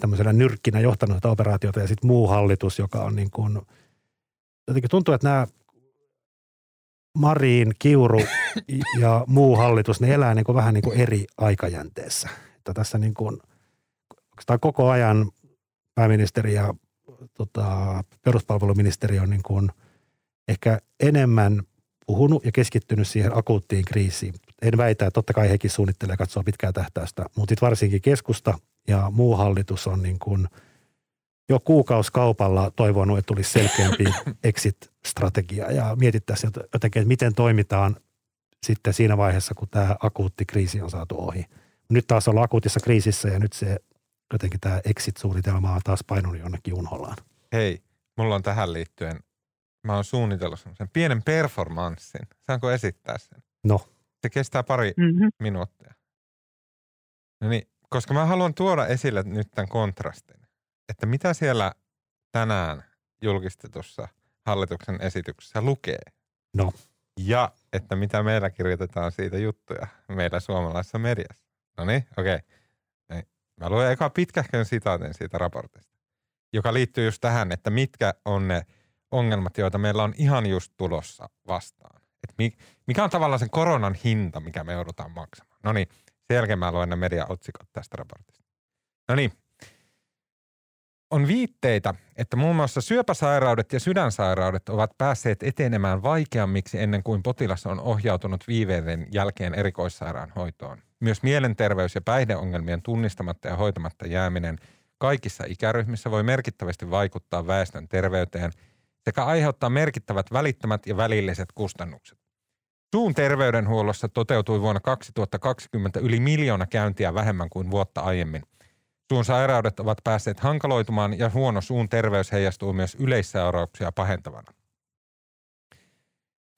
tämmöisenä nyrkkinä johtanut tätä operaatiota ja sitten muu hallitus, joka on niin kuin, jotenkin tuntuu, että nämä Marin, Kiuru ja muu hallitus, ne elää niin kuin vähän niin kuin eri aikajänteessä. Että tässä niin kuin, koko ajan pääministeri ja tota, peruspalveluministeri on niin kuin ehkä enemmän puhunut ja keskittynyt siihen akuuttiin kriisiin. En väitä, että totta kai hekin suunnittelee katsoa pitkää tähtäystä, mutta varsinkin keskusta ja muu hallitus on niin kuin jo kuukauskaupalla toivonut, että tulisi selkeämpi exit-strategia ja mietittäisiin jotenkin, että miten toimitaan sitten siinä vaiheessa, kun tämä akuutti kriisi on saatu ohi. Nyt taas ollaan akuutissa kriisissä ja nyt se jotenkin tämä exit-suunnitelma on taas painunut jonnekin unhollaan. Hei, mulla on tähän liittyen, mä oon suunnitellut sen pienen performanssin. Saanko esittää sen? No. Se kestää pari mm-hmm. minuuttia. No niin, koska mä haluan tuoda esille nyt tämän kontrastin, että mitä siellä tänään julkistetussa hallituksen esityksessä lukee. No. Ja että mitä meillä kirjoitetaan siitä juttuja meillä suomalaisessa mediassa. No niin, okei. Okay. Mä luen eka pitkähkön sitaatin siitä raportista, joka liittyy just tähän, että mitkä on ne ongelmat, joita meillä on ihan just tulossa vastaan. Et mikä on tavallaan sen koronan hinta, mikä me joudutaan maksamaan. No niin, sen jälkeen mä luen ne mediaotsikot tästä raportista. No niin, on viitteitä, että muun muassa syöpäsairaudet ja sydänsairaudet ovat päässeet etenemään vaikeammiksi ennen kuin potilas on ohjautunut viiveiden jälkeen erikoissairaanhoitoon. Myös mielenterveys- ja päihdeongelmien tunnistamatta ja hoitamatta jääminen kaikissa ikäryhmissä voi merkittävästi vaikuttaa väestön terveyteen sekä aiheuttaa merkittävät välittömät ja välilliset kustannukset. Suun terveydenhuollossa toteutui vuonna 2020 yli miljoona käyntiä vähemmän kuin vuotta aiemmin. Suun sairaudet ovat päässeet hankaloitumaan ja huono suun terveys heijastuu myös yleissairauksia pahentavana.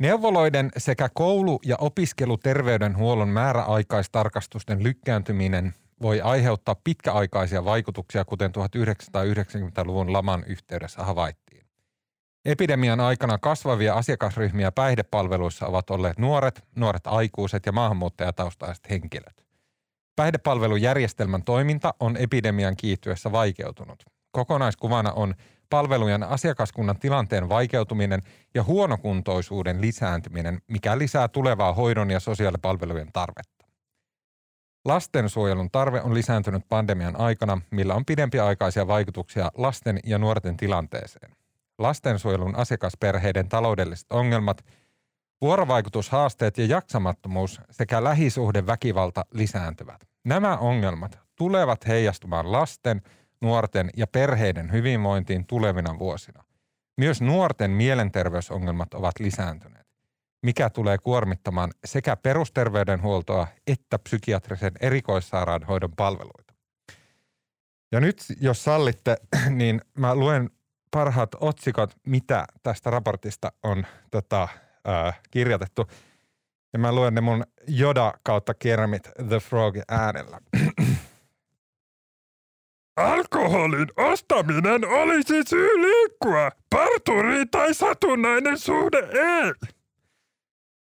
Neuvoloiden sekä koulu- ja opiskeluterveydenhuollon määräaikaistarkastusten lykkääntyminen voi aiheuttaa pitkäaikaisia vaikutuksia, kuten 1990-luvun laman yhteydessä havaittiin. Epidemian aikana kasvavia asiakasryhmiä päihdepalveluissa ovat olleet nuoret, nuoret aikuiset ja maahanmuuttajataustaiset henkilöt. Päihdepalvelujärjestelmän toiminta on epidemian kiihtyessä vaikeutunut. Kokonaiskuvana on palvelujen asiakaskunnan tilanteen vaikeutuminen ja huonokuntoisuuden lisääntyminen, mikä lisää tulevaa hoidon ja sosiaalipalvelujen tarvetta. Lastensuojelun tarve on lisääntynyt pandemian aikana, millä on pidempiaikaisia vaikutuksia lasten ja nuorten tilanteeseen. Lastensuojelun asiakasperheiden taloudelliset ongelmat, vuorovaikutushaasteet ja jaksamattomuus sekä lähisuhdeväkivalta lisääntyvät. Nämä ongelmat tulevat heijastumaan lasten – nuorten ja perheiden hyvinvointiin tulevina vuosina. Myös nuorten mielenterveysongelmat ovat lisääntyneet, mikä tulee kuormittamaan sekä perusterveydenhuoltoa että psykiatrisen erikoissairaanhoidon palveluita. Ja nyt, jos sallitte, niin mä luen parhaat otsikot, mitä tästä raportista on tota, äh, kirjoitettu. Ja mä luen ne mun Joda kautta Kermit the Frog äänellä. Alkoholin ostaminen olisi syy liikkua. Parturi tai satunnainen suhde ei.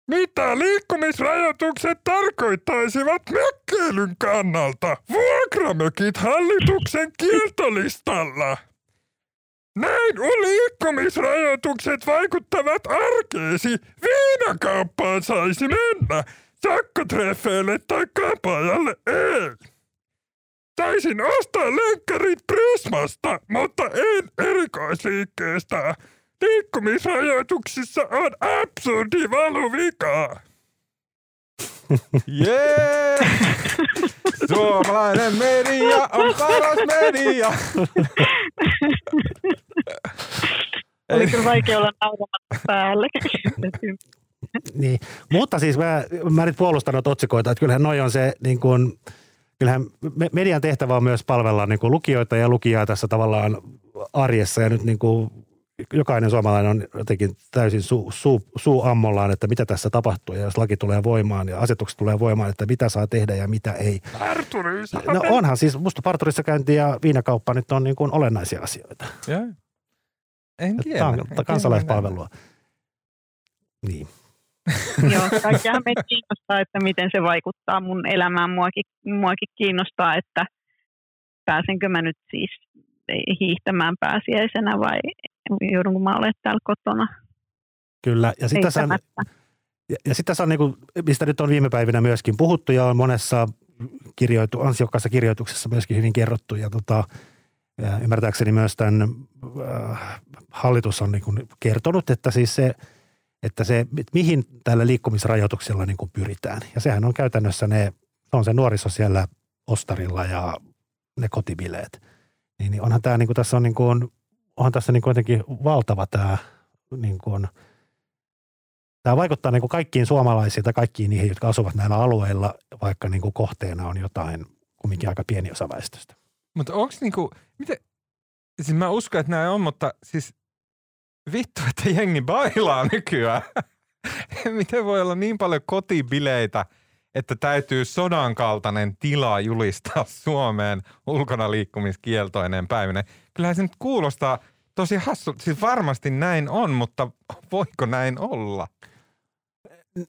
Mitä liikkumisrajoitukset tarkoittaisivat mökkeilyn kannalta? Vuokramökit hallituksen kieltolistalla. Näin liikkumisrajoitukset vaikuttavat arkeesi. Viinakauppaan saisi mennä. Sakkotreffeille tai kampaajalle ei. Taisin ostaa lenkkarit Prismasta, mutta en erikoisliikkeestä. Liikkumisrajoituksissa on absurdi valuvika. Jee! Suomalainen media on paras media. Oli kyllä vaikea olla nauramatta päälle. Niin, mutta siis mä, mä nyt puolustan noita otsikoita, että kyllähän noi on se niin kuin, kyllähän median tehtävä on myös palvella niin kuin lukijoita ja lukijaa tässä tavallaan arjessa ja nyt niin kuin jokainen suomalainen on jotenkin täysin suu, suu, suu ammollaan, että mitä tässä tapahtuu ja jos laki tulee voimaan ja asetukset tulee voimaan, että mitä saa tehdä ja mitä ei. Parturissa. No onhan siis, musta parturissa käynti ja viinakauppa nyt on niin kuin olennaisia asioita. Ja. En Tämä on tiedä. kansalaispalvelua. Niin. Joo, kaikkihan meitä kiinnostaa, että miten se vaikuttaa mun elämään. Muakin, muakin kiinnostaa, että pääsenkö mä nyt siis hiihtämään pääsiäisenä vai joudunko mä olemaan täällä kotona. Kyllä, ja on, heittämättä. ja, ja sit tässä on niin kuin, mistä nyt on viime päivinä myöskin puhuttu ja on monessa kirjoitu, ansiokkaassa kirjoituksessa myöskin hyvin kerrottu ja tota, ja ymmärtääkseni myös tämän äh, hallitus on niin kuin kertonut, että siis se, että se, että mihin tällä liikkumisrajoituksella niin kuin pyritään. Ja sehän on käytännössä ne, on se nuoriso siellä ostarilla ja ne kotibileet. Niin, niin onhan tämä niin kuin tässä on niin kuin, onhan tässä niin kuin jotenkin valtava tämä niin kuin, Tämä vaikuttaa niin kuin kaikkiin suomalaisiin tai kaikkiin niihin, jotka asuvat näillä alueilla, vaikka niin kuin kohteena on jotain kumminkin aika pieni osa väestöstä. Mutta onks niinku, miten, siis mä uskon, että näin on, mutta siis vittu, että jengi bailaa nykyään. miten voi olla niin paljon kotibileitä, että täytyy sodan kaltainen tila julistaa Suomeen ulkona liikkumiskieltoinen päivinä. Kyllähän se nyt kuulostaa tosi hassu. Siis varmasti näin on, mutta voiko näin olla?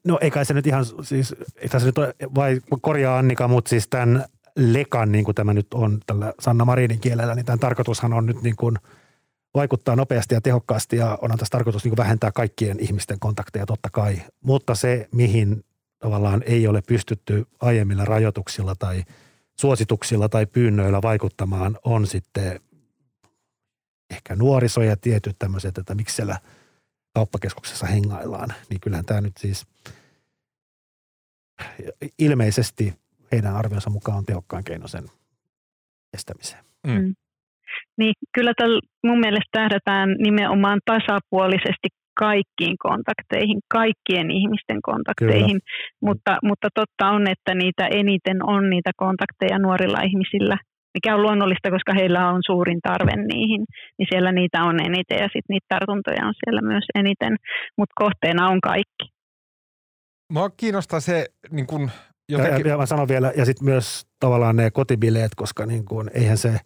No ei kai se nyt ihan, siis ei tässä nyt ole, vai korjaa Annika, mutta siis tämän lekan, niin kuin tämä nyt on tällä Sanna Marinin kielellä, niin tämän tarkoitushan on nyt niin kuin vaikuttaa nopeasti ja tehokkaasti ja onhan tässä tarkoitus niin vähentää kaikkien ihmisten kontakteja totta kai. Mutta se, mihin tavallaan ei ole pystytty aiemmilla rajoituksilla tai suosituksilla tai pyynnöillä vaikuttamaan, on sitten ehkä nuoriso ja tietyt tämmöiset, että miksi siellä kauppakeskuksessa hengaillaan. Niin kyllähän tämä nyt siis ilmeisesti heidän arvionsa mukaan on tehokkain keino sen estämiseen. Mm. Niin kyllä tällä mun mielestä tähdätään nimenomaan tasapuolisesti kaikkiin kontakteihin, kaikkien ihmisten kontakteihin, mutta, mutta totta on, että niitä eniten on niitä kontakteja nuorilla ihmisillä, mikä on luonnollista, koska heillä on suurin tarve niihin, niin siellä niitä on eniten ja sitten niitä tartuntoja on siellä myös eniten, mutta kohteena on kaikki. Mua kiinnostaa se niin kun Ja, jotenkin... ja, ja mä sanon vielä, ja sitten myös tavallaan ne kotibileet, koska niin kuin, eihän se,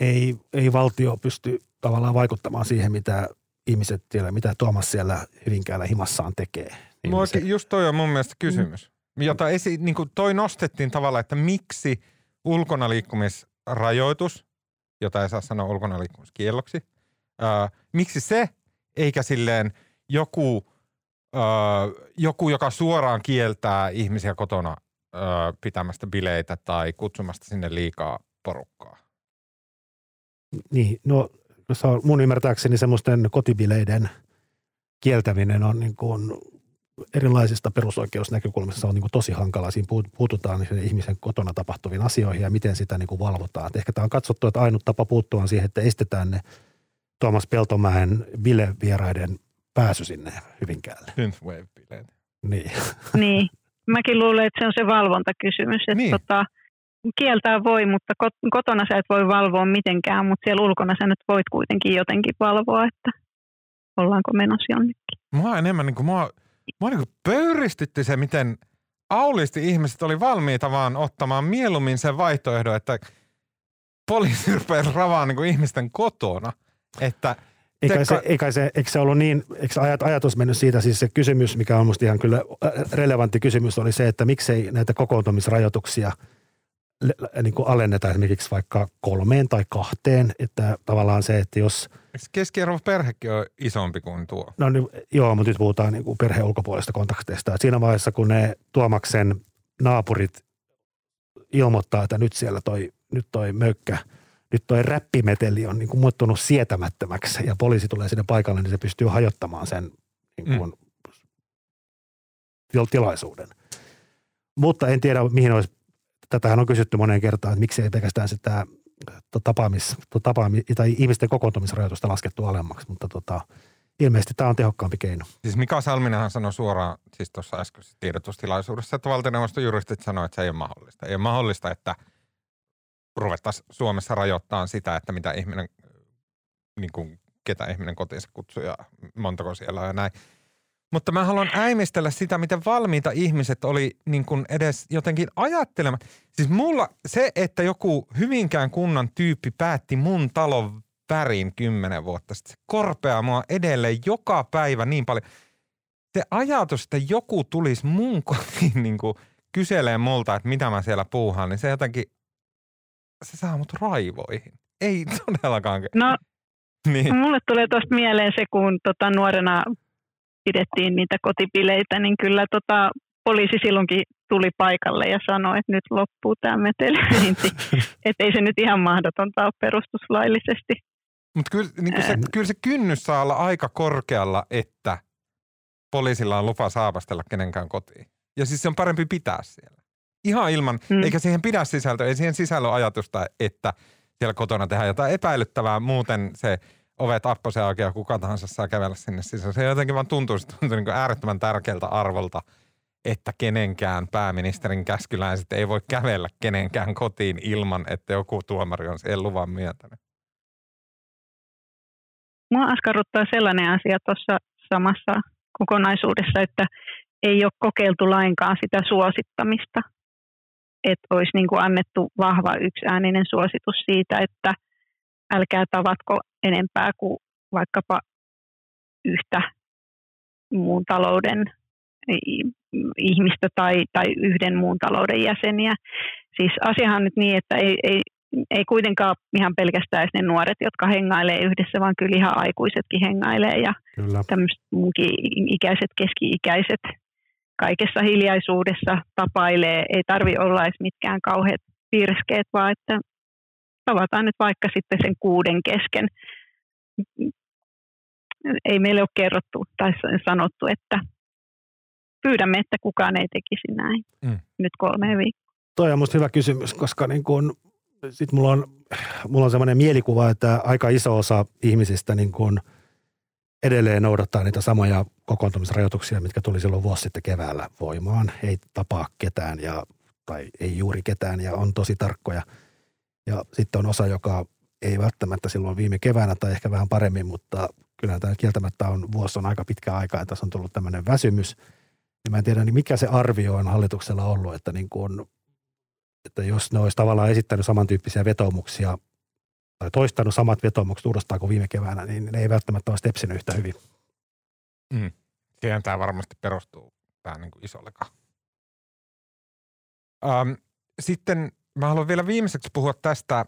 ei, ei valtio pysty tavallaan vaikuttamaan siihen, mitä ihmiset siellä, mitä Tuomas siellä Hyvinkäällä himassaan tekee. Niin Mua, just toi on mun mielestä kysymys, jota esi, niin kuin toi nostettiin tavallaan, että miksi ulkona liikkumisrajoitus, jota ei saa sanoa ulkona liikkumiskielloksi, ää, miksi se eikä silleen joku, ää, joku, joka suoraan kieltää ihmisiä kotona ää, pitämästä bileitä tai kutsumasta sinne liikaa porukkaa. Niin, no se on mun ymmärtääkseni semmoisten kotibileiden kieltäminen on niin kuin erilaisista perusoikeusnäkökulmista on niin kuin tosi hankalaa. Siinä puut- puututaan sen ihmisen kotona tapahtuviin asioihin ja miten sitä niin kuin valvotaan. Et ehkä tämä on katsottu, että ainut tapa puuttua on siihen, että estetään ne Tuomas Peltomäen bilevieraiden pääsy sinne Hyvinkäälle. Synthwave-bileet. Niin. Niin, mäkin luulen, että se on se valvontakysymys, että Niin. tota, kieltää voi, mutta kot- kotona sä et voi valvoa mitenkään, mutta siellä ulkona sä nyt voit kuitenkin jotenkin valvoa, että ollaanko menossa jonnekin. Mua enemmän niin kuin, mua, mua niin kuin pöyristytti se, miten aulisti ihmiset oli valmiita vaan ottamaan mieluummin sen vaihtoehdon, että poliisi rupeaa ravaa niin kuin ihmisten kotona, että Eikä se, eikä se, eikö se ollut niin, eikö se ajat, ajatus mennyt siitä, siis se kysymys, mikä on musta ihan kyllä äh, relevantti kysymys, oli se, että miksei näitä kokoontumisrajoituksia niin kuin alenneta esimerkiksi vaikka kolmeen tai kahteen, että tavallaan se, että jos, eikö keskiarvo perhekin on isompi kuin tuo. no niin, joo, mutta nyt puhutaan niin kuin perheen ulkopuolista kontakteista. Et siinä vaiheessa, kun ne Tuomaksen naapurit ilmoittaa, että nyt siellä toi, nyt toi möykkä, nyt toi räppimeteli on niin kuin muuttunut sietämättömäksi ja poliisi tulee sinne paikalle, niin se pystyy hajottamaan sen niin kuin til- tilaisuuden. Mutta en tiedä, mihin olisi, tätähän on kysytty moneen kertaan, että miksi ei pelkästään sitä tapaamis, tapaami, tai ihmisten kokoontumisrajoitusta laskettu alemmaksi, mutta tota, ilmeisesti tämä on tehokkaampi keino. Siis Mika Salminenhan sanoi suoraan siis tuossa äskeisessä tiedotustilaisuudessa, että valtioneuvoston juristit sanoi, että se ei ole mahdollista. Ei ole mahdollista, että ruvettaisiin Suomessa rajoittamaan sitä, että mitä ihminen, niin kuin, ketä ihminen kotiinsa kutsuu ja montako siellä on ja näin. Mutta mä haluan äimistellä sitä, miten valmiita ihmiset oli niin kuin edes jotenkin ajattelemaan. Siis mulla se, että joku Hyvinkään kunnan tyyppi päätti mun talon värin kymmenen vuotta sitten, se korpeaa mua edelleen joka päivä niin paljon. Se ajatus, että joku tulisi mun kotiin niin kuin kyselee multa, että mitä mä siellä puuhaan, niin se jotenkin, se saa mut raivoihin. Ei todellakaan. No, Niin. mulle tulee tuosta mieleen se, kun tota, nuorena pidettiin niitä kotipileitä, niin kyllä tota, poliisi silloinkin tuli paikalle ja sanoi, että nyt loppuu tämä metelöinti. että ei se nyt ihan mahdotonta ole perustuslaillisesti. Mutta kyllä, niin se, kyllä se kynnys saa olla aika korkealla, että poliisilla on lupa saapastella kenenkään kotiin. Ja siis se on parempi pitää siellä. Ihan ilman, mm. Mm. eikä siihen pidä sisältöä, ei siihen sisällä ole ajatusta, että siellä kotona tehdään jotain epäilyttävää. Muuten se ovet apposen auki ja kuka tahansa saa kävellä sinne sisään. Se jotenkin vaan tuntuu, se tuntuu niin äärettömän tärkeältä arvolta, että kenenkään pääministerin käskyläiset ei voi kävellä kenenkään kotiin ilman, että joku tuomari on siihen luvan myöntänyt. Mua askarruttaa sellainen asia tuossa samassa kokonaisuudessa, että ei ole kokeiltu lainkaan sitä suosittamista. Että olisi niin kuin annettu vahva yksiääninen suositus siitä, että älkää tavatko enempää kuin vaikkapa yhtä muun talouden ihmistä tai, tai yhden muun talouden jäseniä. Siis asiahan on nyt niin, että ei, ei, ei kuitenkaan ihan pelkästään edes ne nuoret, jotka hengailee yhdessä, vaan kyllä ihan aikuisetkin hengailee ja tämmöiset munkin ikäiset, keski-ikäiset kaikessa hiljaisuudessa tapailee. Ei tarvi olla edes mitkään kauheat pirskeet, vaan että tavataan nyt vaikka sitten sen kuuden kesken. Ei meille ole kerrottu tai sanottu, että pyydämme, että kukaan ei tekisi näin. Mm. Nyt kolmeen viikkoon. Toi on musta hyvä kysymys, koska niin kun, sit mulla on, mulla on semmoinen mielikuva, että aika iso osa ihmisistä niin kun edelleen noudattaa niitä samoja kokoontumisrajoituksia, mitkä tuli silloin vuosi sitten keväällä voimaan. Ei tapaa ketään ja, tai ei juuri ketään ja on tosi tarkkoja. Ja sitten on osa, joka ei välttämättä silloin viime keväänä tai ehkä vähän paremmin, mutta kyllä tämä kieltämättä on, vuosi on aika pitkä aika, että tässä on tullut tämmöinen väsymys. Ja mä en tiedä, niin mikä se arvio on hallituksella ollut, että, niin kun, että jos ne olisi tavallaan esittänyt samantyyppisiä vetomuksia tai toistanut samat vetomukset uudestaan kuin viime keväänä, niin ne ei välttämättä olisi tepsinyt yhtä hyvin. Mm. Siihen tämä varmasti perustuu tämä niin kuin isollekaan. Um, sitten mä haluan vielä viimeiseksi puhua tästä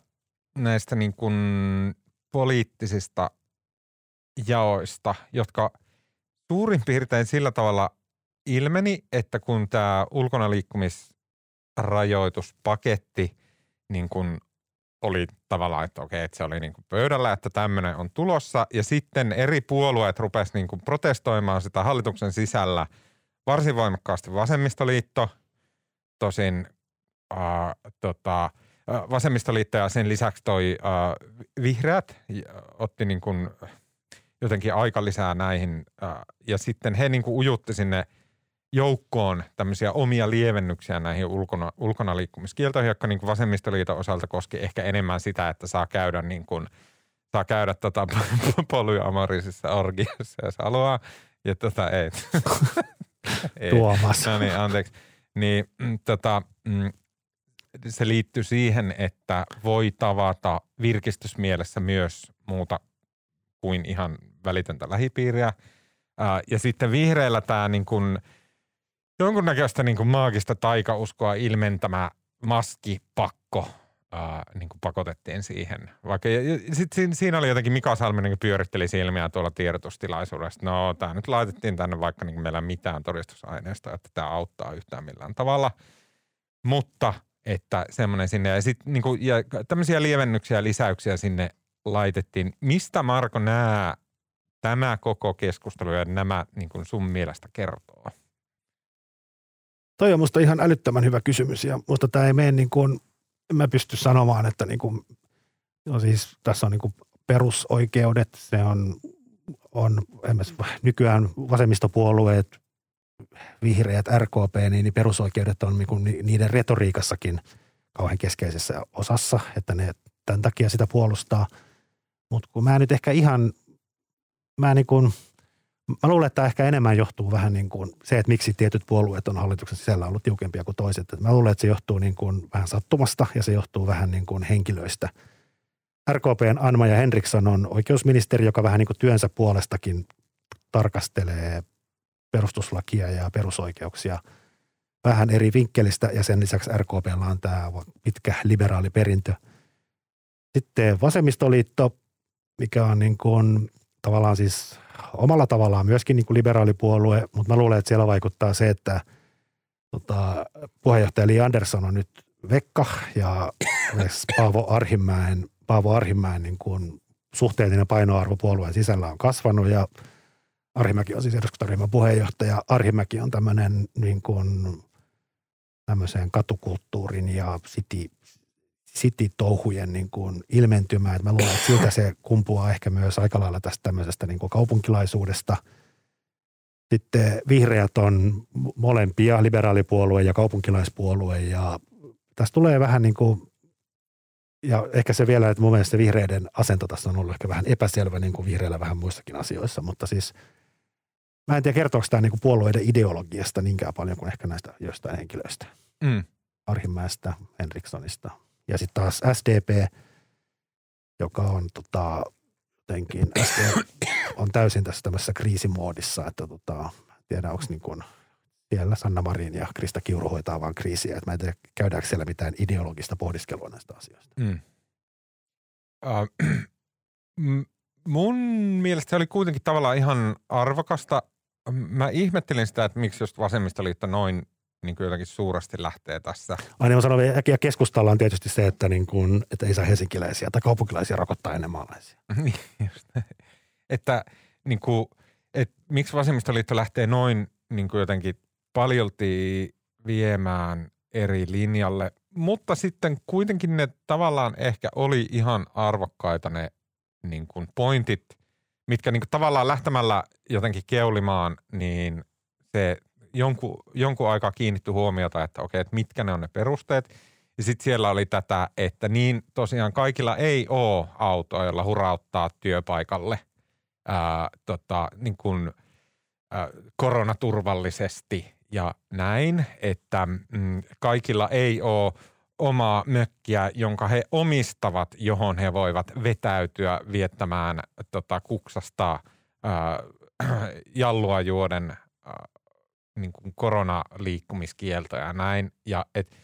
näistä niin kuin poliittisista jaoista, jotka suurin piirtein sillä tavalla ilmeni, että kun tämä ulkona liikkumisrajoituspaketti niin kuin oli tavallaan, että okei, että se oli niin kuin pöydällä, että tämmöinen on tulossa. Ja sitten eri puolueet rupesivat niin kuin protestoimaan sitä hallituksen sisällä varsin voimakkaasti vasemmistoliitto, tosin äh, tota, äh, vasemmistoliitto ja sen lisäksi toi äh, vihreät otti niin kuin jotenkin aika lisää näihin. Äh, ja sitten he niin kuin ujutti sinne joukkoon tämmöisiä omia lievennyksiä näihin ulkona, ulkona liikkumiskieltoihin, jotka niin kuin vasemmistoliiton osalta koski ehkä enemmän sitä, että saa käydä niin kuin, saa käydä tota polyamorisissa orgiassa, jos haluaa. Ja tota ei. ei. Tuomas. No niin, anteeksi. Niin, mm, tota, mm, se liittyy siihen, että voi tavata virkistysmielessä myös muuta kuin ihan välitöntä lähipiiriä. Ää, ja sitten vihreillä tämä niin kuin jonkunnäköistä niin kuin maagista taikauskoa ilmentämä maskipakko ää, niin kuin pakotettiin siihen. Vaikka, ja, ja sit siinä, siinä oli jotenkin Mika Salminen pyöritteli silmiä tuolla tiedotustilaisuudessa. No tämä nyt laitettiin tänne vaikka niin meillä ei mitään todistusaineista, että tämä auttaa yhtään millään tavalla. Mutta että semmoinen sinne ja sitten niin kuin, tämmöisiä lievennyksiä ja lisäyksiä sinne laitettiin. Mistä Marko nämä, tämä koko keskustelu ja nämä niin kuin sun mielestä kertoo? Toi on musta ihan älyttömän hyvä kysymys ja musta tämä ei mene niin kuin, en mä pysty sanomaan, että niin kuin, no siis tässä on niin kuin perusoikeudet, se on, on nykyään vasemmistopuolueet, vihreät, RKP, niin, niin perusoikeudet on niin kuin niiden retoriikassakin kauhean keskeisessä osassa, että ne tämän takia sitä puolustaa. Mutta kun mä nyt ehkä ihan, mä niin kuin – Mä luulen, että tämä ehkä enemmän johtuu vähän niin kuin se, että miksi tietyt puolueet on hallituksen sisällä ollut tiukempia kuin toiset. Mä luulen, että se johtuu niin kuin vähän sattumasta ja se johtuu vähän niin kuin henkilöistä. RKPn Anma ja Henriksson on oikeusministeri, joka vähän niin kuin työnsä puolestakin tarkastelee perustuslakia ja perusoikeuksia vähän eri vinkkelistä ja sen lisäksi RKPlla on tämä pitkä liberaali perintö. Sitten vasemmistoliitto, mikä on niin kuin tavallaan siis omalla tavallaan myöskin niin kuin liberaalipuolue, mutta mä luulen, että siellä vaikuttaa se, että tota, puheenjohtaja Li Andersson on nyt Vekka ja Paavo Arhimäen, Paavo Arhimäen niin kuin suhteellinen painoarvo puolueen sisällä on kasvanut ja Arhimäki on siis eduskuntaryhmän puheenjohtaja. Arhimäki on tämmöinen niin kuin tämmöiseen katukulttuurin ja city, city-touhujen niin kuin ilmentymään. Että mä luulen, että siltä se kumpuaa ehkä myös aika lailla tästä tämmöisestä niin kuin kaupunkilaisuudesta. Sitten vihreät on molempia, liberaalipuolue ja kaupunkilaispuolue ja tässä tulee vähän niin kuin, ja ehkä se vielä, että mun mielestä vihreiden asento tässä on ollut ehkä vähän epäselvä niin kuin vihreillä vähän muissakin asioissa, mutta siis mä en tiedä kertooko tämä niin kuin puolueiden ideologiasta niinkään paljon kuin ehkä näistä joistain henkilöistä. Mm. Arhimäestä, Henrikssonista, ja sitten taas SDP, joka on tota, jotenkin, SDP on täysin tässä tämmöisessä kriisimoodissa, että tota, tiedä onko niin kuin siellä Sanna Marin ja Krista Kiuru hoitaa vaan kriisiä. Että mä en tiedä, käydäänkö siellä mitään ideologista pohdiskelua näistä asioista. Mm. Uh, mun mielestä se oli kuitenkin tavallaan ihan arvokasta. Mä ihmettelin sitä, että miksi just vasemmistoliitto noin niin kuin jotenkin suuresti lähtee tässä. Aina mä sanon, ja keskustalla on tietysti se, että, niin kuin, että ei saa helsinkiläisiä tai kaupunkilaisia rokottaa ennen maalaisia. niin, just. Että niin kuin, että miksi vasemmistoliitto lähtee noin niin kuin jotenkin paljolti viemään eri linjalle, mutta sitten kuitenkin ne tavallaan ehkä oli ihan arvokkaita ne niin kuin pointit, mitkä niin tavallaan lähtemällä jotenkin keulimaan, niin se jonkun, jonkun aikaa kiinnittyi huomiota, että okei, että mitkä ne on ne perusteet. Ja sitten siellä oli tätä, että niin tosiaan kaikilla ei ole autoa, jolla hurauttaa työpaikalle ää, tota, niin kuin, ää, koronaturvallisesti ja näin, että mm, kaikilla ei ole omaa mökkiä, jonka he omistavat, johon he voivat vetäytyä viettämään tota, kuksasta ää, jallua juoden ää, niin kuin koronaliikkumiskielto ja näin. Ja et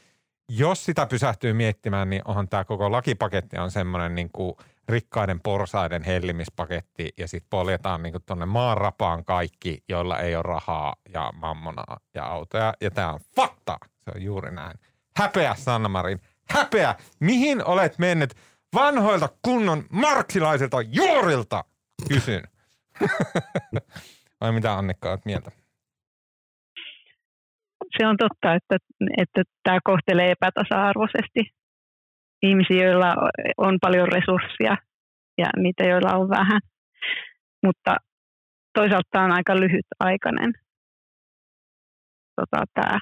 jos sitä pysähtyy miettimään, niin onhan tämä koko lakipaketti on semmoinen niin kuin rikkaiden porsaiden hellimispaketti ja sitten poljetaan niin tuonne maanrapaan kaikki, joilla ei ole rahaa ja mammonaa ja autoja. Ja tämä on fakta. Se on juuri näin. Häpeä, Sanna Marin. Häpeä! Mihin olet mennyt vanhoilta kunnon marksilaisilta juurilta? Kysyn. Vai mitä Annikka olet mieltä? se on totta, että, että tämä kohtelee epätasa-arvoisesti ihmisiä, joilla on paljon resursseja ja niitä, joilla on vähän. Mutta toisaalta tämä on aika lyhytaikainen tota, tämä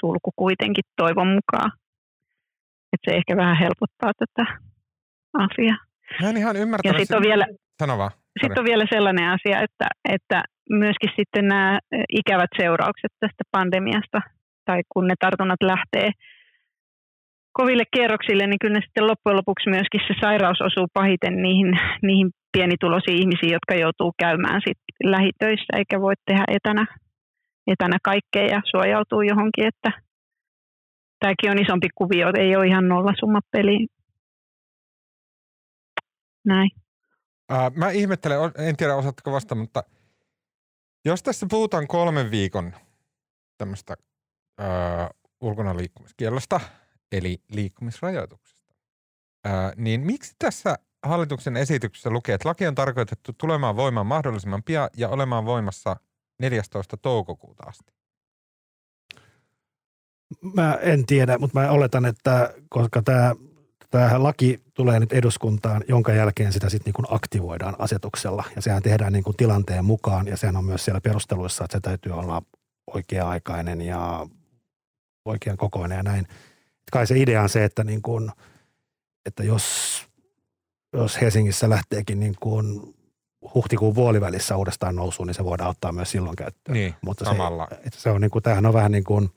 sulku kuitenkin toivon mukaan. Että se ehkä vähän helpottaa tätä asiaa. Mä en ihan ymmärtänyt. Ja sitten on, vielä, Sano vaan. sit on vielä sellainen asia, että, että myöskin sitten nämä ikävät seuraukset tästä pandemiasta, tai kun ne tartunnat lähtee koville kierroksille, niin kyllä ne sitten loppujen lopuksi myöskin se sairaus osuu pahiten niihin, niihin pienituloisiin ihmisiin, jotka joutuu käymään sit lähitöissä eikä voi tehdä etänä, etänä kaikkea ja suojautuu johonkin, että tämäkin on isompi kuvio, ei ole ihan nollasumma peli. Näin. Ää, mä ihmettelen, en tiedä osaatteko vastata, mutta jos tässä puhutaan kolmen viikon tämmöistä ulkona liikkumiskiellosta, eli liikkumisrajoituksesta, ää, niin miksi tässä hallituksen esityksessä lukee, että laki on tarkoitettu tulemaan voimaan mahdollisimman pian ja olemaan voimassa 14. toukokuuta asti? Mä en tiedä, mutta mä oletan, että koska tämä tämä laki tulee nyt eduskuntaan, jonka jälkeen sitä sitten niin aktivoidaan asetuksella. Ja sehän tehdään niin kuin tilanteen mukaan ja sehän on myös siellä perusteluissa, että se täytyy olla oikea-aikainen ja oikean kokoinen ja näin. Kai se idea on se, että, niin kuin, että jos, jos Helsingissä lähteekin niin kuin huhtikuun puolivälissä uudestaan nousuun, niin se voidaan ottaa myös silloin käyttöön. Niin, Mutta samalla. Se, se on niin kuin, tämähän on vähän niin kuin,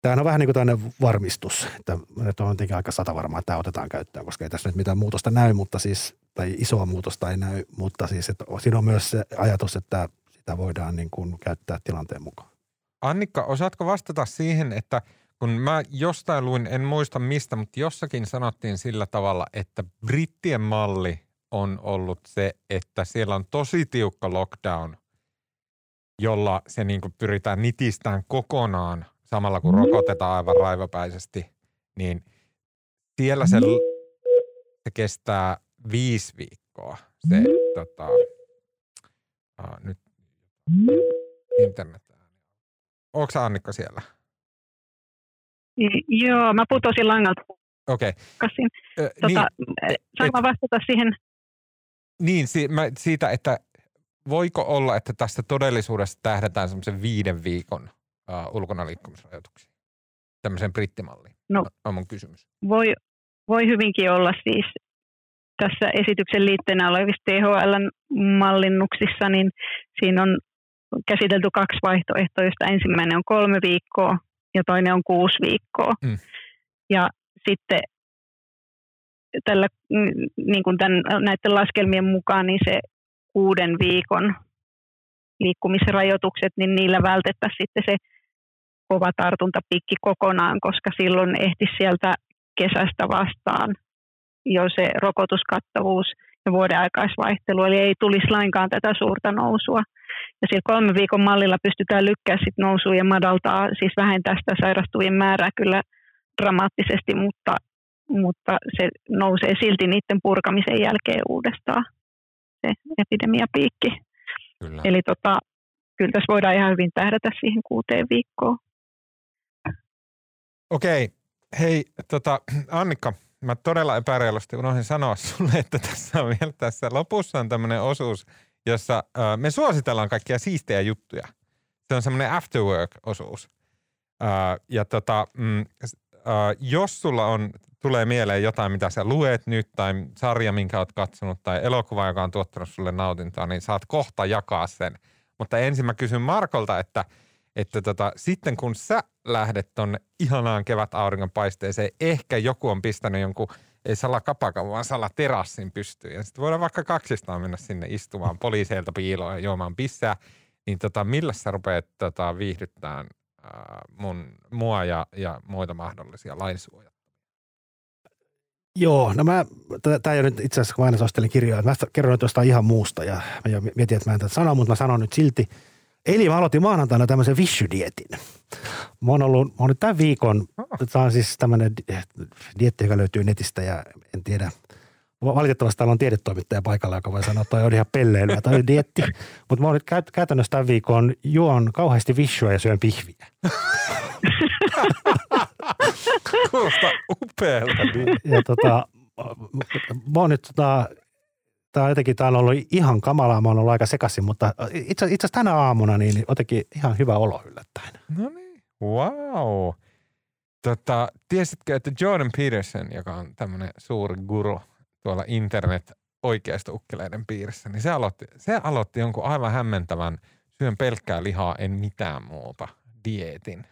tämähän on vähän niin kuin tämmöinen varmistus, että nyt on jotenkin aika sata varmaa, että tämä otetaan käyttöön, koska ei tässä nyt mitään muutosta näy, mutta siis, tai isoa muutosta ei näy, mutta siis, että siinä on myös se ajatus, että sitä voidaan niin kuin käyttää tilanteen mukaan. Annikka, osaatko vastata siihen, että kun mä jostain luin, en muista mistä, mutta jossakin sanottiin sillä tavalla, että brittien malli on ollut se, että siellä on tosi tiukka lockdown, jolla se niin kuin pyritään nitistään kokonaan samalla kun rokotetaan aivan raivopäisesti, niin siellä se, se kestää viisi viikkoa. Se, tota, aa, nyt internet. Onko Annikka siellä? Joo, mä putosin langalta Okei. Okay. Tota, niin, Saanko vastata siihen? Niin si- mä, siitä, että voiko olla, että tässä todellisuudessa tähdätään semmoisen viiden viikon uh, ulkona liikkumisrajoituksiin? Tämmöiseen brittimalliin No. on mun kysymys. Voi, voi hyvinkin olla siis tässä esityksen liitteenä olevissa THL-mallinnuksissa, niin siinä on käsitelty kaksi vaihtoehtoa, joista ensimmäinen on kolme viikkoa ja toinen on kuusi viikkoa. Mm. Ja sitten tällä, mm, niin kuin tämän, näiden laskelmien mukaan niin se kuuden viikon liikkumisrajoitukset, niin niillä vältettäisiin sitten se kova tartuntapikki kokonaan, koska silloin ehti sieltä kesästä vastaan jo se rokotuskattavuus ja vuoden aikaisvaihtelu, eli ei tulisi lainkaan tätä suurta nousua. Ja sillä kolmen viikon mallilla pystytään lykkää sit nousua ja madaltaa, siis vähentää sitä sairastuvien määrää kyllä dramaattisesti, mutta, mutta se nousee silti niiden purkamisen jälkeen uudestaan se epidemiapiikki. Kyllä. Eli tota, kyllä tässä voidaan ihan hyvin tähdätä siihen kuuteen viikkoon. Okei. Hei, tota, Annikka, mä todella epäreilusti unohdin sanoa sulle, että tässä on vielä tässä lopussa on tämmöinen osuus, jossa äh, me suositellaan kaikkia siistejä juttuja. Se on semmoinen afterwork-osuus. Äh, ja tota, mm, äh, jos sulla on, tulee mieleen jotain, mitä sä luet nyt, tai sarja, minkä oot katsonut, tai elokuva, joka on tuottanut sulle nautintoa, niin saat kohta jakaa sen. Mutta ensin mä kysyn Markolta, että, että tota, sitten kun sä lähdet tonne ihanaan kevät auringonpaisteeseen, ehkä joku on pistänyt jonkun, ei salakapakan, vaan salaterassin pystyyn. Ja sitten voidaan vaikka kaksistaan mennä sinne istumaan poliiseilta piiloon ja juomaan pissää. Niin tota, millä sä rupeat tota, viihdyttämään ää, mun, mua ja, ja muita mahdollisia lainsuojia? Joo, no mä, tämä ei ole nyt itse asiassa, kun mä aina suosittelin kirjoja, mä kerron nyt jostain ihan muusta ja mä jo mietin, että mä en tätä sano, mutta mä sanon nyt silti. Eli mä aloitin maanantaina tämmöisen vishydietin. Mä oon ollut, mä oon nyt tämän viikon, tämä on siis tämmöinen dietti, joka löytyy netistä ja en tiedä, valitettavasti täällä on tiedetoimittaja paikalla, joka voi sanoa, että toi on ihan pelleilyä, on dietti. Mutta mä oon nyt käyt- käytännössä tämän viikon juon kauheasti vishua ja syön pihviä. Kuulostaa upealta. Ja tota, mä oon nyt tota, tää on jotenkin, tää on ollut ihan kamalaa, mä oon ollut aika sekaisin, mutta itse, itse asiassa tänä aamuna niin jotenkin ihan hyvä olo yllättäen. No niin, wow. Tota, tiesitkö, että Jordan Peterson, joka on tämmöinen suuri guru tuolla internet oikeasta ukkeleiden piirissä, niin se aloitti, se aloitti jonkun aivan hämmentävän syön pelkkää lihaa, en mitään muuta, dieetin.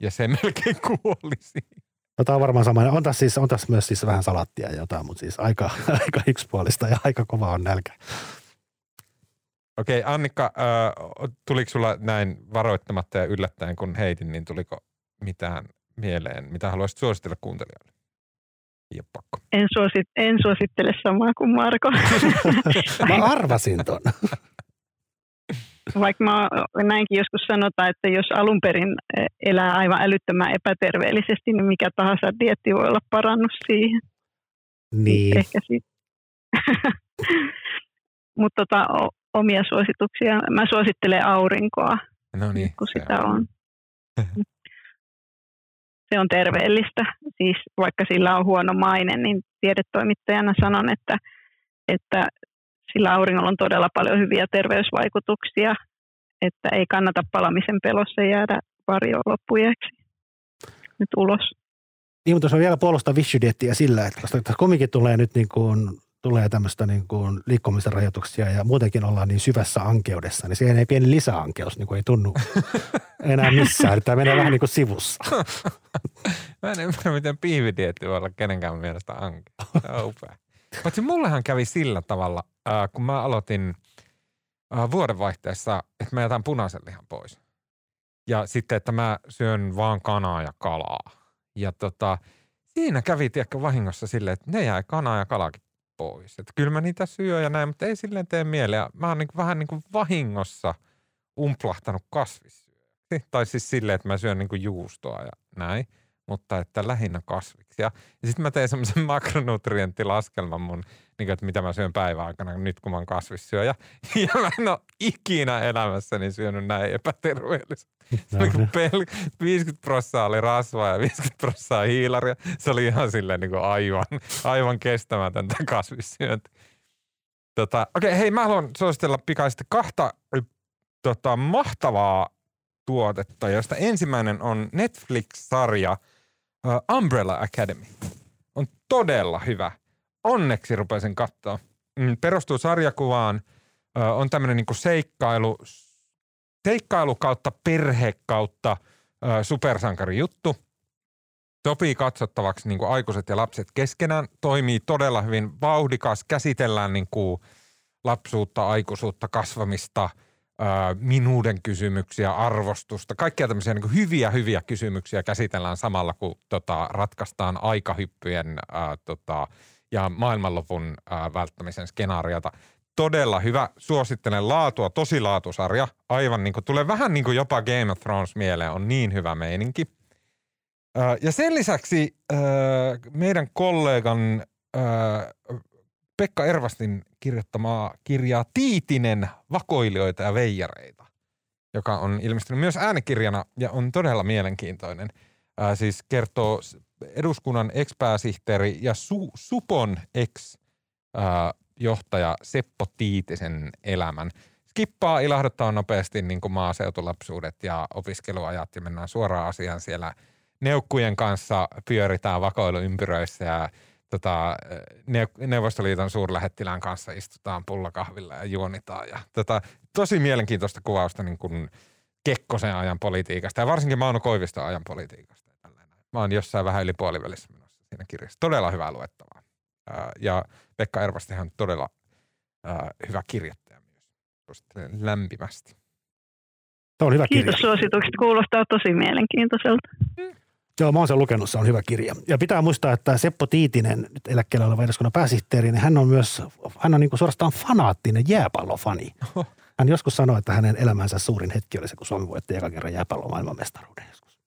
Ja se melkein kuoli siihen. No, tämä on varmaan sama. On tässä, siis, on tässä myös siis vähän salattia ja jotain, mutta siis aika, aika yksipuolista ja aika kova on nälkä. Okei, Annikka, äh, tuliko sulla näin varoittamatta ja yllättäen, kun heitin, niin tuliko mitään mieleen, mitä haluaisit suositella kuuntelijoille? Ei ole pakko. En, suosit, en suosittele samaa kuin Marko. Mä arvasin ton. Vaikka mä näinkin joskus sanotaan, että jos alun perin eh, elää aivan älyttömän epäterveellisesti, niin mikä tahansa dietti voi olla parannus siihen. Niin. Ehkä. Mutta tota, omia suosituksia. Mä suosittelen aurinkoa, No niin. kun sitä on. Se on terveellistä. Siis vaikka sillä on huono maine, niin tiedetoimittajana sanon, että, että sillä auringolla on todella paljon hyviä terveysvaikutuksia, että ei kannata palamisen pelossa jäädä varjoon loppujeeksi nyt ulos. Niin, mutta jos vielä puolustan vissy-diettiä sillä, että koska komikin tulee nyt niin kuin, tulee tämmöistä niin kuin liikkumisen rajoituksia ja muutenkin ollaan niin syvässä ankeudessa, niin siihen ei pieni lisäankeus niin kuin ei tunnu enää missään. Tämä menee vähän niin kuin sivussa. Mä en ymmärrä, miten piividietti voi olla kenenkään mielestä anke. Se on upea. Paitsi mullehan kävi sillä tavalla, äh, kun mä aloitin äh, vuodenvaihteessa, että mä jätän punaisen lihan pois. Ja sitten, että mä syön vaan kanaa ja kalaa. Ja tota, siinä kävi tiedäkö vahingossa silleen, että ne jäi kanaa ja kalakin pois. Että kyllä mä niitä syö ja näin, mutta ei silleen tee mieleen. Mä oon niin vähän niin kuin vahingossa umplahtanut kasvissyöjäksi. Tai siis silleen, että mä syön niin kuin juustoa ja näin mutta että lähinnä kasviksia. Ja sitten mä tein semmoisen makronutrienttilaskelman mun, niin kuin, että mitä mä syön päivän aikana nyt, kun mä oon kasvissyöjä. Ja mä en ole ikinä elämässäni syönyt näin epäterveellistä. Oli kuin pel- 50 prosenttia oli rasvaa ja 50 prosenttia hiilaria. Se oli ihan silleen niin kuin aivan, aivan kestämätöntä kasvissyönti. Tota, Okei, okay, hei mä haluan suositella pikaisesti kahta tota, mahtavaa tuotetta, josta ensimmäinen on Netflix-sarja uh, Umbrella Academy. On todella hyvä. Onneksi rupesin katsoa. Mm, perustuu sarjakuvaan. Uh, on tämmöinen niinku seikkailu, seikkailu kautta perhe kautta uh, supersankari juttu. Sopii katsottavaksi niin kuin aikuiset ja lapset keskenään. Toimii todella hyvin. Vauhdikas. Käsitellään niin kuin lapsuutta, aikuisuutta, kasvamista – minuuden kysymyksiä, arvostusta, kaikkia tämmöisiä niin hyviä, hyviä kysymyksiä käsitellään samalla, kun tota, ratkaistaan aikahyppyjen ää, tota, ja maailmanlopun ää, välttämisen skenaariota. Todella hyvä, suosittelen laatua, tosi laatusarja, aivan niin kuin, tulee vähän niin kuin jopa Game of Thrones mieleen, on niin hyvä meininki. Ää, ja sen lisäksi ää, meidän kollegan ää, Pekka Ervastin kirjoittamaa kirjaa Tiitinen, vakoilijoita ja veijareita, joka on ilmestynyt myös äänikirjana ja on todella mielenkiintoinen. Ää, siis kertoo eduskunnan ex-pääsihteeri ja Su- Supon ex-johtaja Seppo Tiitisen elämän. Skippaa ilahduttaa nopeasti niin kuin maaseutulapsuudet ja opiskeluajat ja mennään suoraan asiaan siellä neukkujen kanssa pyöritään vakoiluympyröissä ja tota, Neuvostoliiton suurlähettilään kanssa istutaan pullakahvilla ja juonitaan. Ja tota, tosi mielenkiintoista kuvausta niin kuin Kekkosen ajan politiikasta ja varsinkin Mauno Koiviston ajan politiikasta. Mä oon jossain vähän yli puolivälissä menossa siinä kirjassa. Todella hyvää luettavaa. Ja Pekka Ervastihan on todella hyvä kirjoittaja myös. Suosittelen lämpimästi. Se on hyvä kirja. Kiitos suositukset, kuulostaa tosi mielenkiintoiselta. Joo, mä oon sen lukenut, se on hyvä kirja. Ja pitää muistaa, että Seppo Tiitinen, nyt eläkkeellä oleva eduskunnan pääsihteeri, niin hän on myös, hän on niin kuin suorastaan fanaattinen jääpallofani. Hän joskus sanoi, että hänen elämänsä suurin hetki oli se, kun Suomi voitti eka kerran jääpallon maailmanmestaruuden joskus.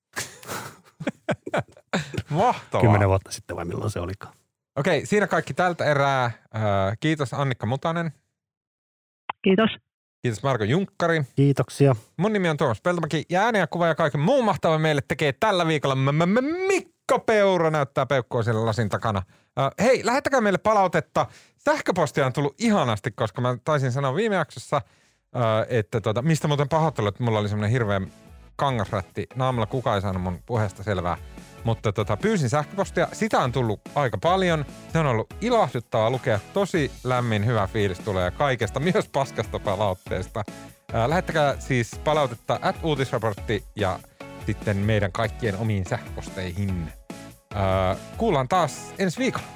Mahtavaa. Kymmenen vuotta sitten vai milloin se olikaan. Okei, siinä kaikki tältä erää. Kiitos Annikka Mutanen. Kiitos. Kiitos Marko Junkkari. Kiitoksia. Mun nimi on Tuomas Peltomäki ja ääni ja kuva ja kaiken muun mahtavan meille tekee tällä viikolla Mikko Peura näyttää peukkua siellä lasin takana. Uh, hei, lähettäkää meille palautetta. Sähköpostia on tullut ihanasti, koska mä taisin sanoa viime jaksossa, uh, että tota, mistä muuten pahoittelut, että mulla oli semmoinen hirveä kangasrätti naamalla. Kuka ei saanut mun puheesta selvää. Mutta tota, pyysin sähköpostia. Sitä on tullut aika paljon. Se on ollut ilahduttavaa lukea. Tosi lämmin, hyvä fiilis tulee kaikesta, myös paskasta palautteesta. Ää, lähettäkää siis palautetta at uutisraportti ja sitten meidän kaikkien omiin sähköposteihin. Kuullaan taas ensi viikolla.